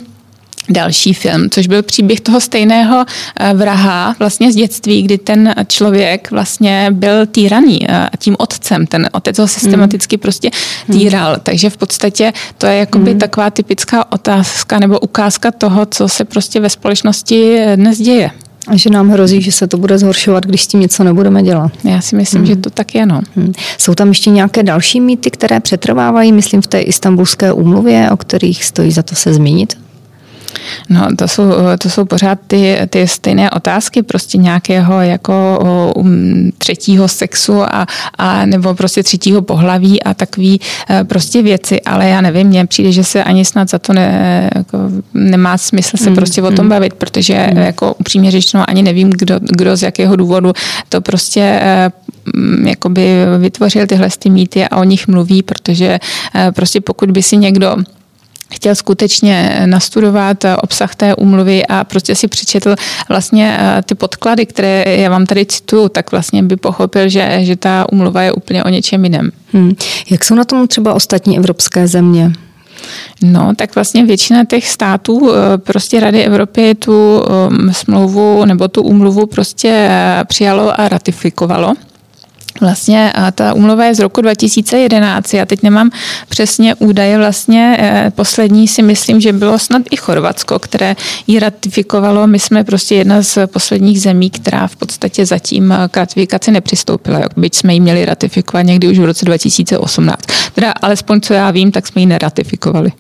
další film, což byl příběh toho stejného eh, vraha vlastně z dětství, kdy ten člověk vlastně byl týraný eh, tím otcem. Ten otec ho systematicky hmm. prostě týral. Hmm. Takže v podstatě to je jakoby hmm. taková typická otázka nebo ukázka toho, co se prostě ve společnosti dnes děje. A že nám hrozí, že se to bude zhoršovat, když s tím něco nebudeme dělat. Já si myslím, hmm. že to tak je. No. Hmm. Jsou tam ještě nějaké další mýty, které přetrvávají, myslím, v té istambulské úmluvě, o kterých stojí za to se zmínit? No, to jsou, to jsou pořád ty, ty stejné otázky, prostě nějakého jako um, třetího sexu a, a nebo prostě třetího pohlaví a takový uh, prostě věci, ale já nevím, mně přijde, že se ani snad za to ne, jako, nemá smysl se mm, prostě o tom mm. bavit, protože mm. jako upřímně řečeno ani nevím, kdo, kdo z jakého důvodu to prostě uh, jakoby vytvořil tyhle ty mýty a o nich mluví, protože prostě pokud by si někdo chtěl skutečně nastudovat obsah té úmluvy a prostě si přečetl vlastně eh, ty podklady, které já vám tady cituju, tak vlastně by pochopil, že, že ta úmluva je úplně o něčem jiném. Hmm. Jak jsou na tom třeba ostatní evropské země? No, tak vlastně většina těch států eh, prostě Rady Evropy tu eh, smlouvu nebo tu úmluvu prostě přijalo a ratifikovalo. Vlastně ta úmluva je z roku 2011. Já teď nemám přesně údaje. Vlastně eh, poslední si myslím, že bylo snad i Chorvatsko, které ji ratifikovalo. My jsme prostě jedna z posledních zemí, která v podstatě zatím k ratifikaci nepřistoupila. Byť jsme ji měli ratifikovat někdy už v roce 2018. Teda alespoň co já vím, tak jsme ji neratifikovali.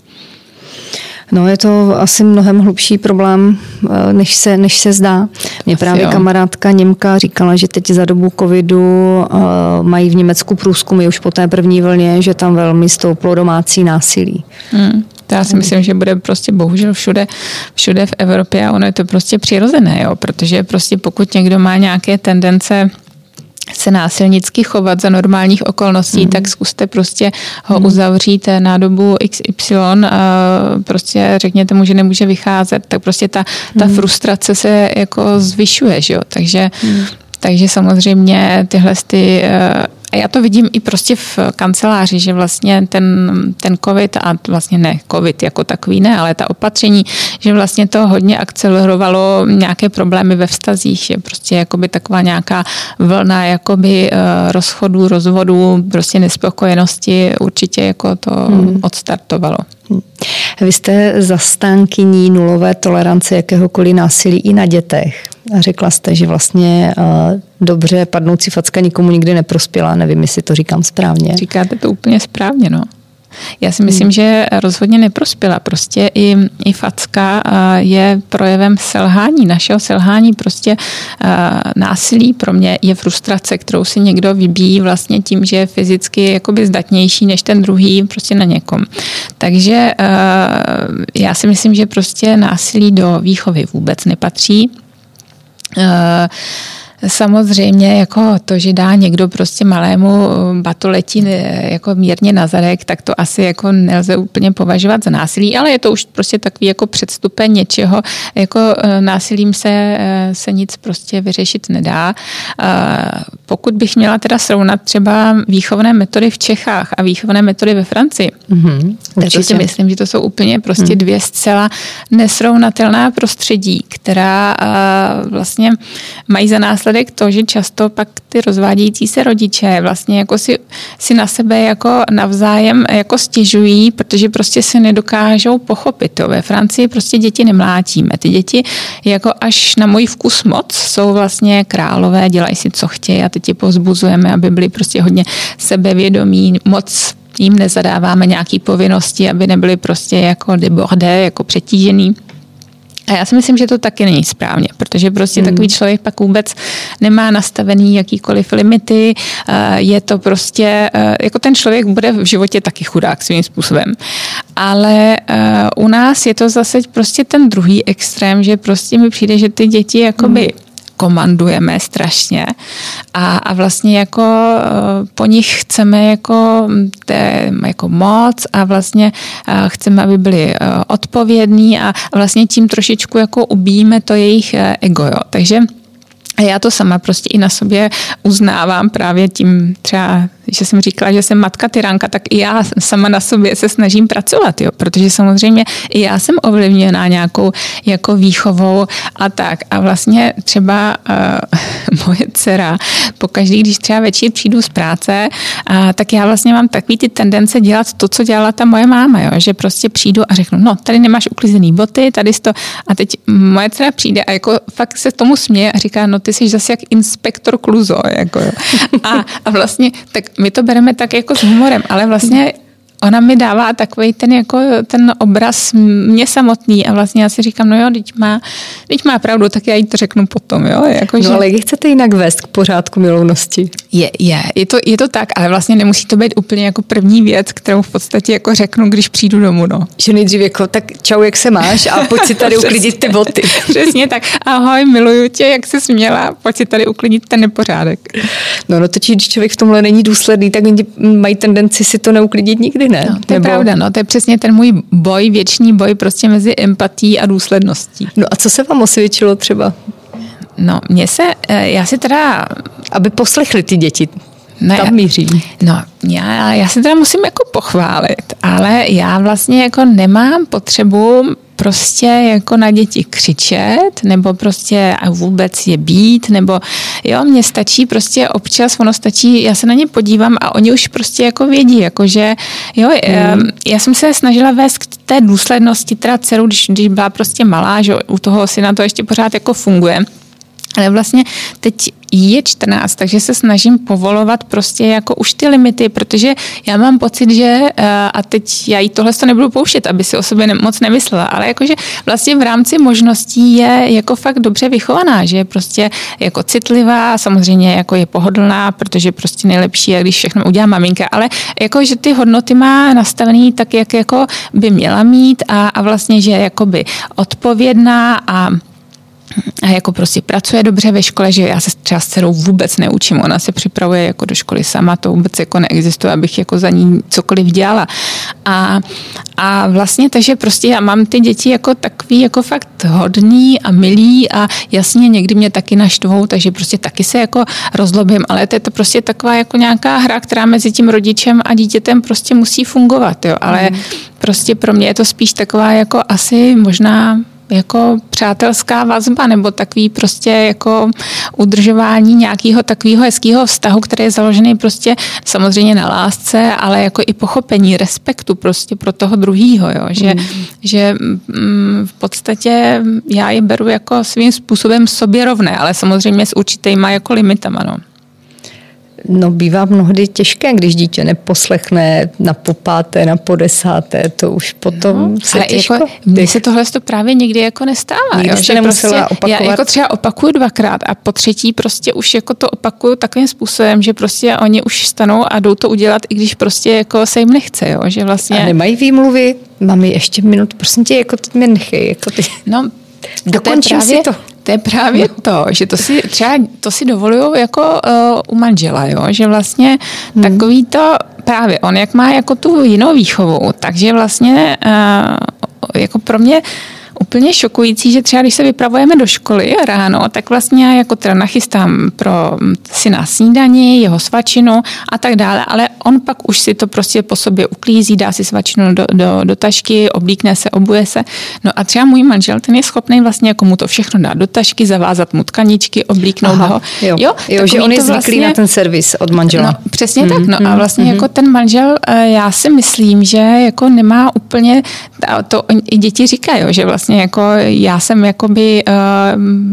No, je to asi mnohem hlubší problém, eh, než se, než se zdá. Mě asi právě jo. kamarádka Němka říkala, že teď za dobu covidu uh, mají v Německu průzkumy už po té první vlně, že tam velmi stouplo domácí násilí. Hmm. To já si myslím, že bude prostě bohužel všude, všude v Evropě a ono je to prostě přirozené, jo? protože prostě pokud někdo má nějaké tendence se násilnicky chovat za normálních okolností, mm. tak zkuste prostě ho mm. uzavřít na dobu XY, a prostě řekněte mu, že nemůže vycházet, tak prostě ta, ta mm. frustrace se jako zvyšuje, že jo? takže mm. Takže samozřejmě tyhle ty eh, a já to vidím i prostě v kanceláři, že vlastně ten, ten covid a vlastně ne covid jako takový ne, ale ta opatření, že vlastně to hodně akcelerovalo nějaké problémy ve vztazích, že prostě jakoby taková nějaká vlna jakoby eh, rozchodů, rozvodů, prostě nespokojenosti určitě jako to hmm. odstartovalo. Vy jste zastánkyní nulové tolerance jakéhokoliv násilí i na dětech. A řekla jste, že vlastně uh, dobře padnoucí facka nikomu nikdy neprospěla. Nevím, jestli to říkám správně. Říkáte to úplně správně, no. Já si myslím, hmm. že rozhodně neprospěla. Prostě i, i facka je projevem selhání, našeho selhání. Prostě násilí pro mě je frustrace, kterou si někdo vybíjí vlastně tím, že je fyzicky jakoby zdatnější než ten druhý prostě na někom. Takže já si myslím, že prostě násilí do výchovy vůbec nepatří. Samozřejmě jako to, že dá někdo prostě malému batoletí jako mírně na zadek, tak to asi jako nelze úplně považovat za násilí, ale je to už prostě takový jako předstupen něčeho, jako eh, násilím se, eh, se nic prostě vyřešit nedá. Pokud bych měla teda srovnat třeba výchovné metody v Čechách a výchovné metody ve Francii, mm-hmm, tak to si myslím, že to jsou úplně prostě mm. dvě zcela nesrovnatelná prostředí, která vlastně mají za následek následek to, že často pak ty rozvádějící se rodiče vlastně jako si, si na sebe jako navzájem jako stěžují, protože prostě se nedokážou pochopit. Jo. Ve Francii prostě děti nemlátíme. Ty děti jako až na můj vkus moc jsou vlastně králové, dělají si, co chtějí a teď je pozbuzujeme, aby byli prostě hodně sebevědomí, moc jim nezadáváme nějaké povinnosti, aby nebyli prostě jako debordé, jako přetížený. A já si myslím, že to taky není správně, protože prostě hmm. takový člověk pak vůbec nemá nastavený jakýkoliv limity, eh, je to prostě, eh, jako ten člověk bude v životě taky chudák svým způsobem. Ale eh, u nás je to zase prostě ten druhý extrém, že prostě mi přijde, že ty děti jakoby hmm komandujeme strašně a, a vlastně jako eh, po nich chceme jako, té, jako moc a vlastně eh, chceme, aby byli eh, odpovědní a vlastně tím trošičku jako ubíjíme to jejich ego. Jo. Takže a já to sama prostě i na sobě uznávám právě tím třeba že jsem říkala, že jsem matka tyránka, tak i já sama na sobě se snažím pracovat, jo, protože samozřejmě i já jsem ovlivněná nějakou jako výchovou a tak. A vlastně třeba uh, [laughs] moje dcera, pokaždý, když třeba večer přijdu z práce, uh, tak já vlastně mám takový ty tendence dělat to, co dělala ta moje máma, jo, že prostě přijdu a řeknu, no, tady nemáš uklizený boty, tady to, a teď moje dcera přijde a jako fakt se tomu směje a říká, no ty jsi zase jak inspektor Kluzo, jako jo. A, a vlastně tak my to bereme tak jako s humorem, ale vlastně ona mi dává takový ten, jako, ten obraz mě samotný a vlastně já si říkám, no jo, teď má, teď má pravdu, tak já jí to řeknu potom. Jo? Jako, no že... ale jak chcete jinak vést k pořádku milovnosti? Je, je, je to, je to tak, ale vlastně nemusí to být úplně jako první věc, kterou v podstatě jako řeknu, když přijdu domů. No. Že nejdřív jako, tak čau, jak se máš a pojď si tady [laughs] uklidit ty boty. [laughs] Přesně tak, ahoj, miluju tě, jak jsi směla, pojď si tady uklidit ten nepořádek. No, no to když člověk v tomhle není důsledný, tak mají tendenci si to neuklidit nikdy ne? No, to Nebo... je pravda, no, to je přesně ten můj boj, věčný boj prostě mezi empatí a důsledností. No a co se vám osvědčilo třeba? No, mně se, eh, já si teda... Aby poslechli ty děti, No tam míří. No, já, já se teda musím jako pochválit, ale já vlastně jako nemám potřebu prostě jako na děti křičet, nebo prostě a vůbec je být, nebo jo, mně stačí prostě občas, ono stačí, já se na ně podívám a oni už prostě jako vědí, jakože jo, mm. já jsem se snažila vést k té důslednosti teda dceru, když, když byla prostě malá, že u toho si na to ještě pořád jako funguje, ale vlastně teď je 14, takže se snažím povolovat prostě jako už ty limity, protože já mám pocit, že eh, a teď já jí tohle to nebudu pouštět, aby si o sobě moc nemyslela, ale jakože vlastně v rámci možností je jako fakt dobře vychovaná, že je prostě jako citlivá, samozřejmě jako je pohodlná, protože prostě nejlepší je, když všechno udělá maminka, ale jako, že ty hodnoty má nastavený tak, jak jako by měla mít a, a vlastně, že je jakoby odpovědná a jako prostě pracuje dobře ve škole, že já se třeba s dcerou vůbec neučím, ona se připravuje jako do školy sama, to vůbec jako neexistuje, abych jako za ní cokoliv dělala. A, a vlastně takže prostě já mám ty děti jako takový jako fakt hodný a milý a jasně někdy mě taky naštvou, takže prostě taky se jako rozlobím, ale to je to prostě taková jako nějaká hra, která mezi tím rodičem a dítětem prostě musí fungovat, jo, ale mm. prostě pro mě je to spíš taková jako asi možná jako přátelská vazba nebo takový prostě jako udržování nějakého takového hezkého vztahu, který je založený prostě samozřejmě na lásce, ale jako i pochopení, respektu prostě pro toho druhýho, jo? Že, mm. že mm, v podstatě já je beru jako svým způsobem sobě rovné, ale samozřejmě s určitýma jako limitama, no. No bývá mnohdy těžké, když dítě neposlechne na popáté, na podesáté, to už potom no, se ale těžko... Jako, mně se tohle to právě nikdy jako nestává. Nikdy jo, že prostě opakovat. Já jako třeba opakuju dvakrát a po třetí prostě už jako to opakuju takovým způsobem, že prostě oni už stanou a jdou to udělat, i když prostě jako se jim nechce, jo, že vlastně... A nemají výmluvy? Mami, ještě minut, prosím tě, jako teď mě nechej, jako ty... No, Dokončím právě, si to to je právě to, že to si třeba to si dovolují jako uh, u manžela, jo? že vlastně hmm. takový to právě on, jak má jako tu jinou výchovu, takže vlastně uh, jako pro mě úplně šokující, že třeba když se vypravujeme do školy ráno, tak vlastně já jako teda nachystám pro syna snídaní, jeho svačinu a tak dále, ale on pak už si to prostě po sobě uklízí, dá si svačinu do, do, do tašky, oblíkne se, obuje se. No a třeba můj manžel, ten je schopný vlastně jako mu to všechno dát do tašky, zavázat mu tkaničky, oblíknout Aha, ho. Jo, jo, jo že on je zvyklý vlastně, na ten servis od manžela. No, přesně mm, tak. No mm, a vlastně mm. jako ten manžel, eh, já si myslím, že jako nemá úplně, to i děti říkají, že vlastně jako já jsem jakoby uh,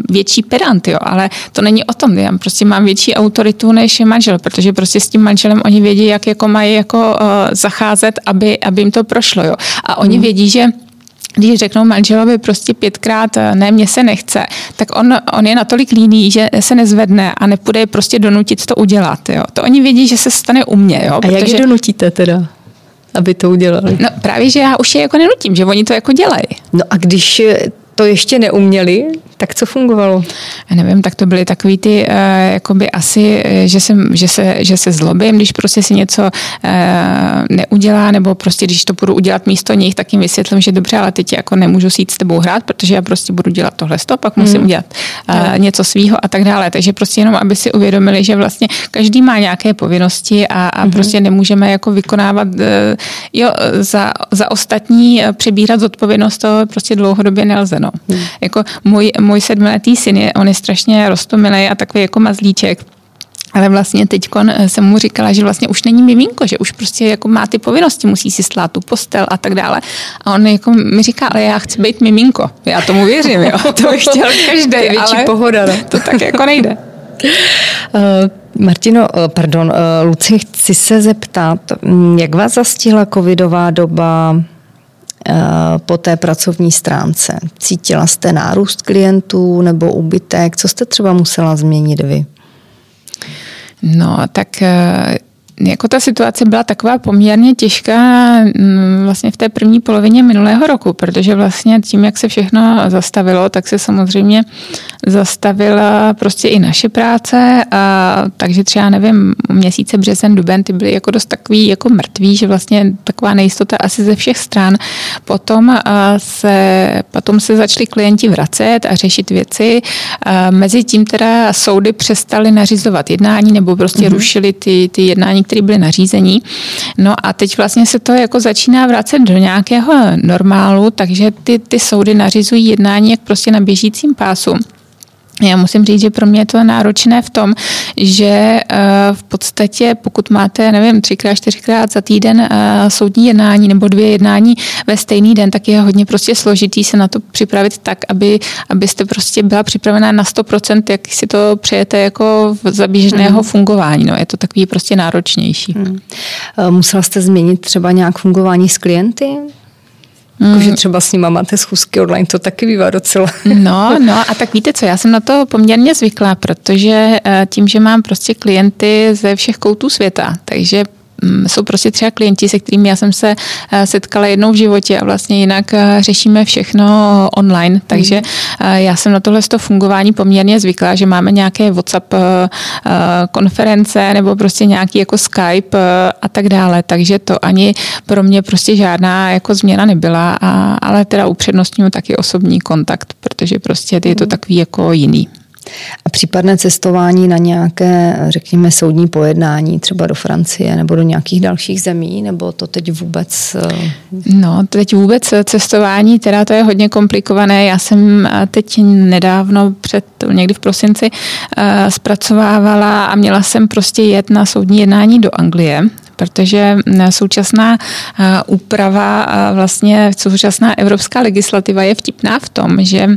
větší pedant, jo, ale to není o tom, já prostě mám větší autoritu než manžel, protože prostě s tím manželem oni vědí, jak jako mají jako uh, zacházet, aby, aby jim to prošlo, jo. A oni mm. vědí, že když řeknou manželovi prostě pětkrát ne, mně se nechce, tak on, on je natolik líný, že se nezvedne a nepůjde prostě donutit to udělat. Jo. To oni vědí, že se stane u mě. Jo, a protože... jak je donutíte teda? Aby to udělali. No právě, že já už je jako nenutím, že oni to jako dělají. No a když to ještě neuměli, tak co fungovalo? Já nevím, tak to byly takový ty, uh, jakoby asi, eh, že, jsem, že, se, že se zlobím, když prostě si něco uh, neudělá, nebo prostě když to budu udělat místo nich, tak jim vysvětlím, že dobře, ale teď jako nemůžu si jít s tebou hrát, protože já prostě budu dělat tohle stop, pak musím hmm. udělat uh, něco svýho a tak dále. Takže prostě jenom, aby si uvědomili, že vlastně každý má nějaké povinnosti a, a hmm. prostě nemůžeme jako vykonávat, uh, jo, za, za ostatní přebírat zodpovědnost, to prostě dlouhodobě nelze. No. Hmm. Jako můj, můj sedmiletý syn, je, on je strašně rostomilý a takový jako mazlíček. Ale vlastně teď jsem mu říkala, že vlastně už není miminko, že už prostě jako má ty povinnosti, musí si slát tu postel a tak dále. A on jako mi říká, ale já chci být miminko. Já tomu věřím, jo. [laughs] To bych chtěl každý, ale pohoda, no. to tak jako nejde. Uh, [laughs] Martino, eh, pardon, uh, Luci, chci se zeptat, mm, jak vás zastihla covidová doba Eh, po té pracovní stránce? Cítila jste nárůst klientů nebo ubytek? Co jste třeba musela změnit vy? No, tak eh, jako ta situace byla taková poměrně těžká mm, vlastně v té první polovině minulého roku, protože vlastně tím, jak se všechno zastavilo, tak se samozřejmě zastavila prostě i naše práce, a takže třeba nevím, měsíce březen, duben, ty byly jako dost takový jako mrtví, že vlastně taková nejistota asi ze všech stran. Potom se, potom se začali klienti vracet a řešit věci. Mezi tím teda soudy přestaly nařizovat jednání nebo prostě mm-hmm. rušili ty, ty jednání, které byly nařízení. No a teď vlastně se to jako začíná vracet do nějakého normálu, takže ty, ty soudy nařizují jednání jak prostě na běžícím pásu. Já musím říct, že pro mě je to náročné v tom, že eh, v podstatě, pokud máte, nevím, třikrát, čtyřikrát za týden eh, soudní jednání nebo dvě jednání ve stejný den, tak je hodně prostě složitý se na to připravit tak, aby, abyste prostě byla připravená na 100%, jak si to přejete jako za běžného mm. fungování. No, je to takový prostě náročnější. Mm. Musela jste změnit třeba nějak fungování s klienty? Jakože mm. třeba s nima máte schůzky online, to taky bývá docela. No, no a tak víte co, já jsem na to poměrně zvyklá, protože eh, tím, že mám prostě klienty ze všech koutů světa, takže jsou prostě třeba klienti, se kterými já jsem se eh, setkala jednou v životě a vlastně jinak eh, řešíme všechno online, takže mm. já jsem na tohle to fungování poměrně zvyklá, že máme nějaké WhatsApp konference nebo prostě nějaký jako Skype a tak dále, takže to ani pro mě prostě žádná jako změna nebyla, a, ale teda upřednostňuji taky osobní kontakt, protože prostě je to mm. takový jako jiný. A případné cestování na nějaké, řekněme, soudní pojednání, třeba do Francie nebo do nějakých dalších zemí, nebo to teď vůbec? Eh, no, teď vůbec cestování, teda to je hodně komplikované. Já jsem eh, teď nedávno, před někdy v prosinci, eh, zpracovávala a měla jsem prostě jet na soudní jednání do Anglie protože současná úprava, vlastně současná evropská legislativa je vtipná v tom, že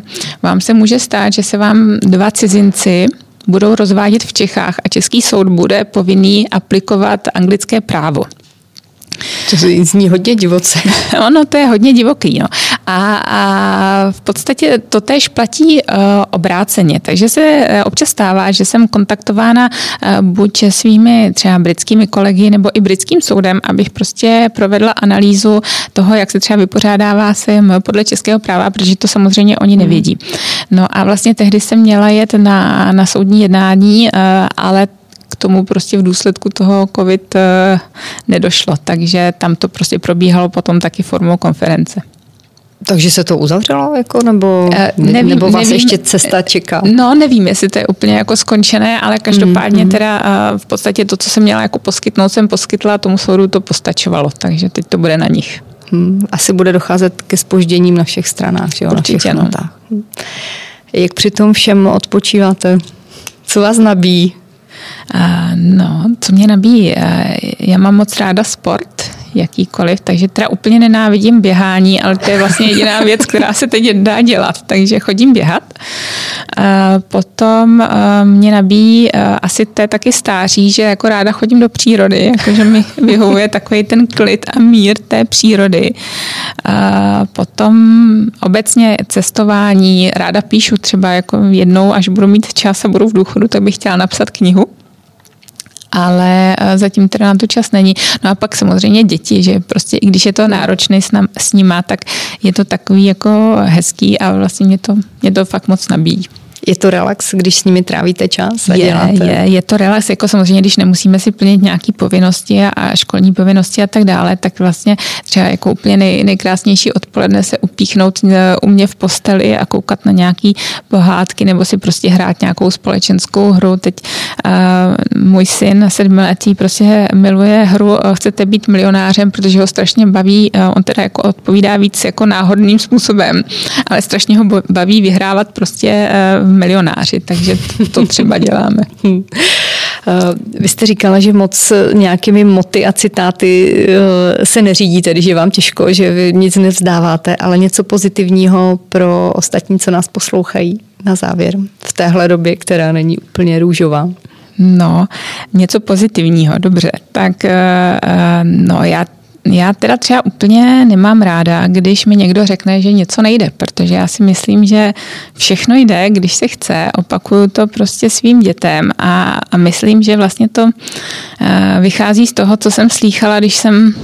vám se může stát, že se vám dva cizinci budou rozvádět v Čechách a český soud bude povinný aplikovat anglické právo. To zní hodně divoce. [laughs] ono to je hodně divoký. No. A, a v podstatě to též platí uh, obráceně. Takže se uh, občas stává, že jsem kontaktována uh, buď svými třeba britskými kolegy nebo i britským soudem, abych prostě provedla analýzu toho, jak se třeba vypořádává se podle českého práva, protože to samozřejmě oni nevědí. No a vlastně tehdy jsem měla jet na, na soudní jednání, uh, ale tomu prostě v důsledku toho COVID eh, nedošlo, takže tam to prostě probíhalo potom taky formou konference. Takže se to uzavřelo, jako, nebo, eh, nevím, nebo vás nevím, ještě cesta čeká? No, nevím, jestli to je úplně jako skončené, ale každopádně mm, teda eh, v podstatě to, co jsem měla jako poskytnout, jsem poskytla, tomu soudu to postačovalo, takže teď to bude na nich. Hmm, asi bude docházet ke spožděním na všech stranách, že jo? Určitě, na všech no. Jak při tom všem odpočíváte? Co vás nabíjí? No, co mě nabíjí? Já mám moc ráda sport, jakýkoliv, takže teda úplně nenávidím běhání, ale to je vlastně jediná [laughs] věc, která se teď dá dělat, takže chodím běhat. Potom mě nabíjí, asi to je taky stáří, že jako ráda chodím do přírody, jakože mi [laughs] vyhovuje takový ten klid a mír té přírody. Potom obecně cestování, ráda píšu třeba jako jednou, až budu mít čas a budu v důchodu, tak bych chtěla napsat knihu ale eh, zatím teda na to čas není. No a pak samozřejmě děti, že prostě i když je to náročné s, s nima, tak je to takový jako hezký a vlastně mě to, mě to fakt moc nabíjí. Je to relax, když s nimi trávíte čas a je, děláte? Je, je to relax, jako samozřejmě, když nemusíme si plnit nějaké povinnosti a, a školní povinnosti a tak dále, tak vlastně třeba jako úplně nej, nejkrásnější odpoledne se upíchnout e, u mě v posteli a koukat na nějaký pohádky nebo si prostě hrát nějakou společenskou hru. Teď uh, můj syn sedmiletý prostě miluje hru e, Chcete být milionářem, protože ho strašně baví, uh, on teda jako odpovídá víc jako náhodným způsobem, ale strašně ho baví vyhrávat prostě uh, milionáři, takže to třeba děláme. [laughs] Eh, vy jste říkala, že moc nějakými moty a citáty eh, se neřídíte, když je vám těžko, že vy nic nevzdáváte, ale něco pozitivního pro ostatní, co nás poslouchají na závěr v téhle době, která není úplně růžová. No, něco pozitivního, dobře. Tak eh, no, já já teda třeba úplně nemám ráda, když mi někdo řekne, že něco nejde, protože já si myslím, že všechno jde, když se chce. Opakuju to prostě svým dětem a, a myslím, že vlastně to eh, vychází z toho, co jsem slýchala, když jsem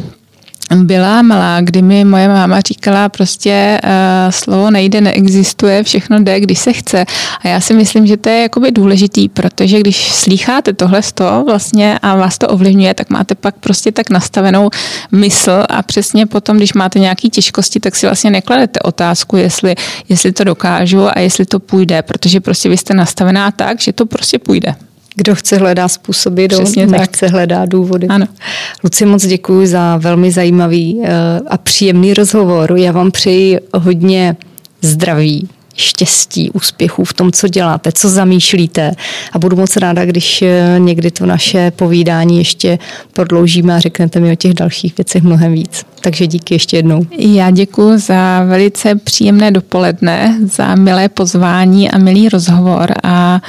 byla malá, kdy mi moje máma říkala prostě uh, slovo nejde, neexistuje, všechno jde, když se chce. A já si myslím, že to je jakoby důležitý, protože když slýcháte tohle toho vlastně a vás to ovlivňuje, tak máte pak prostě tak nastavenou mysl a přesně potom, když máte nějaké těžkosti, tak si vlastně nekladete otázku, jestli, jestli to dokážu a jestli to půjde, protože prostě vy jste nastavená tak, že to prostě půjde. Kdo chce hledá způsoby, kdo Přesně nechce tak. hledá důvody. Ano. Luci, moc děkuji za velmi zajímavý eh, a příjemný rozhovor. Já vám přeji hodně zdraví, štěstí, úspěchů v tom, co děláte, co zamýšlíte. A budu moc ráda, když eh, někdy to naše povídání ještě prodloužíme a řeknete mi o těch dalších věcech mnohem víc. Takže díky ještě jednou. Já děkuji za velice příjemné dopoledne, za milé pozvání a milý rozhovor a,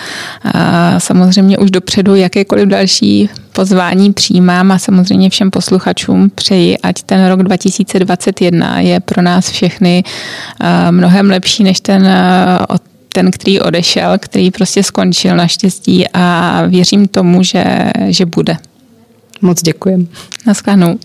a samozřejmě už dopředu jakékoliv další pozvání přijímám a samozřejmě všem posluchačům přeji, ať ten rok 2021 je pro nás všechny mnohem lepší než ten ten, který odešel, který prostě skončil naštěstí a věřím tomu, že, že bude. Moc děkujem. Naschledanou.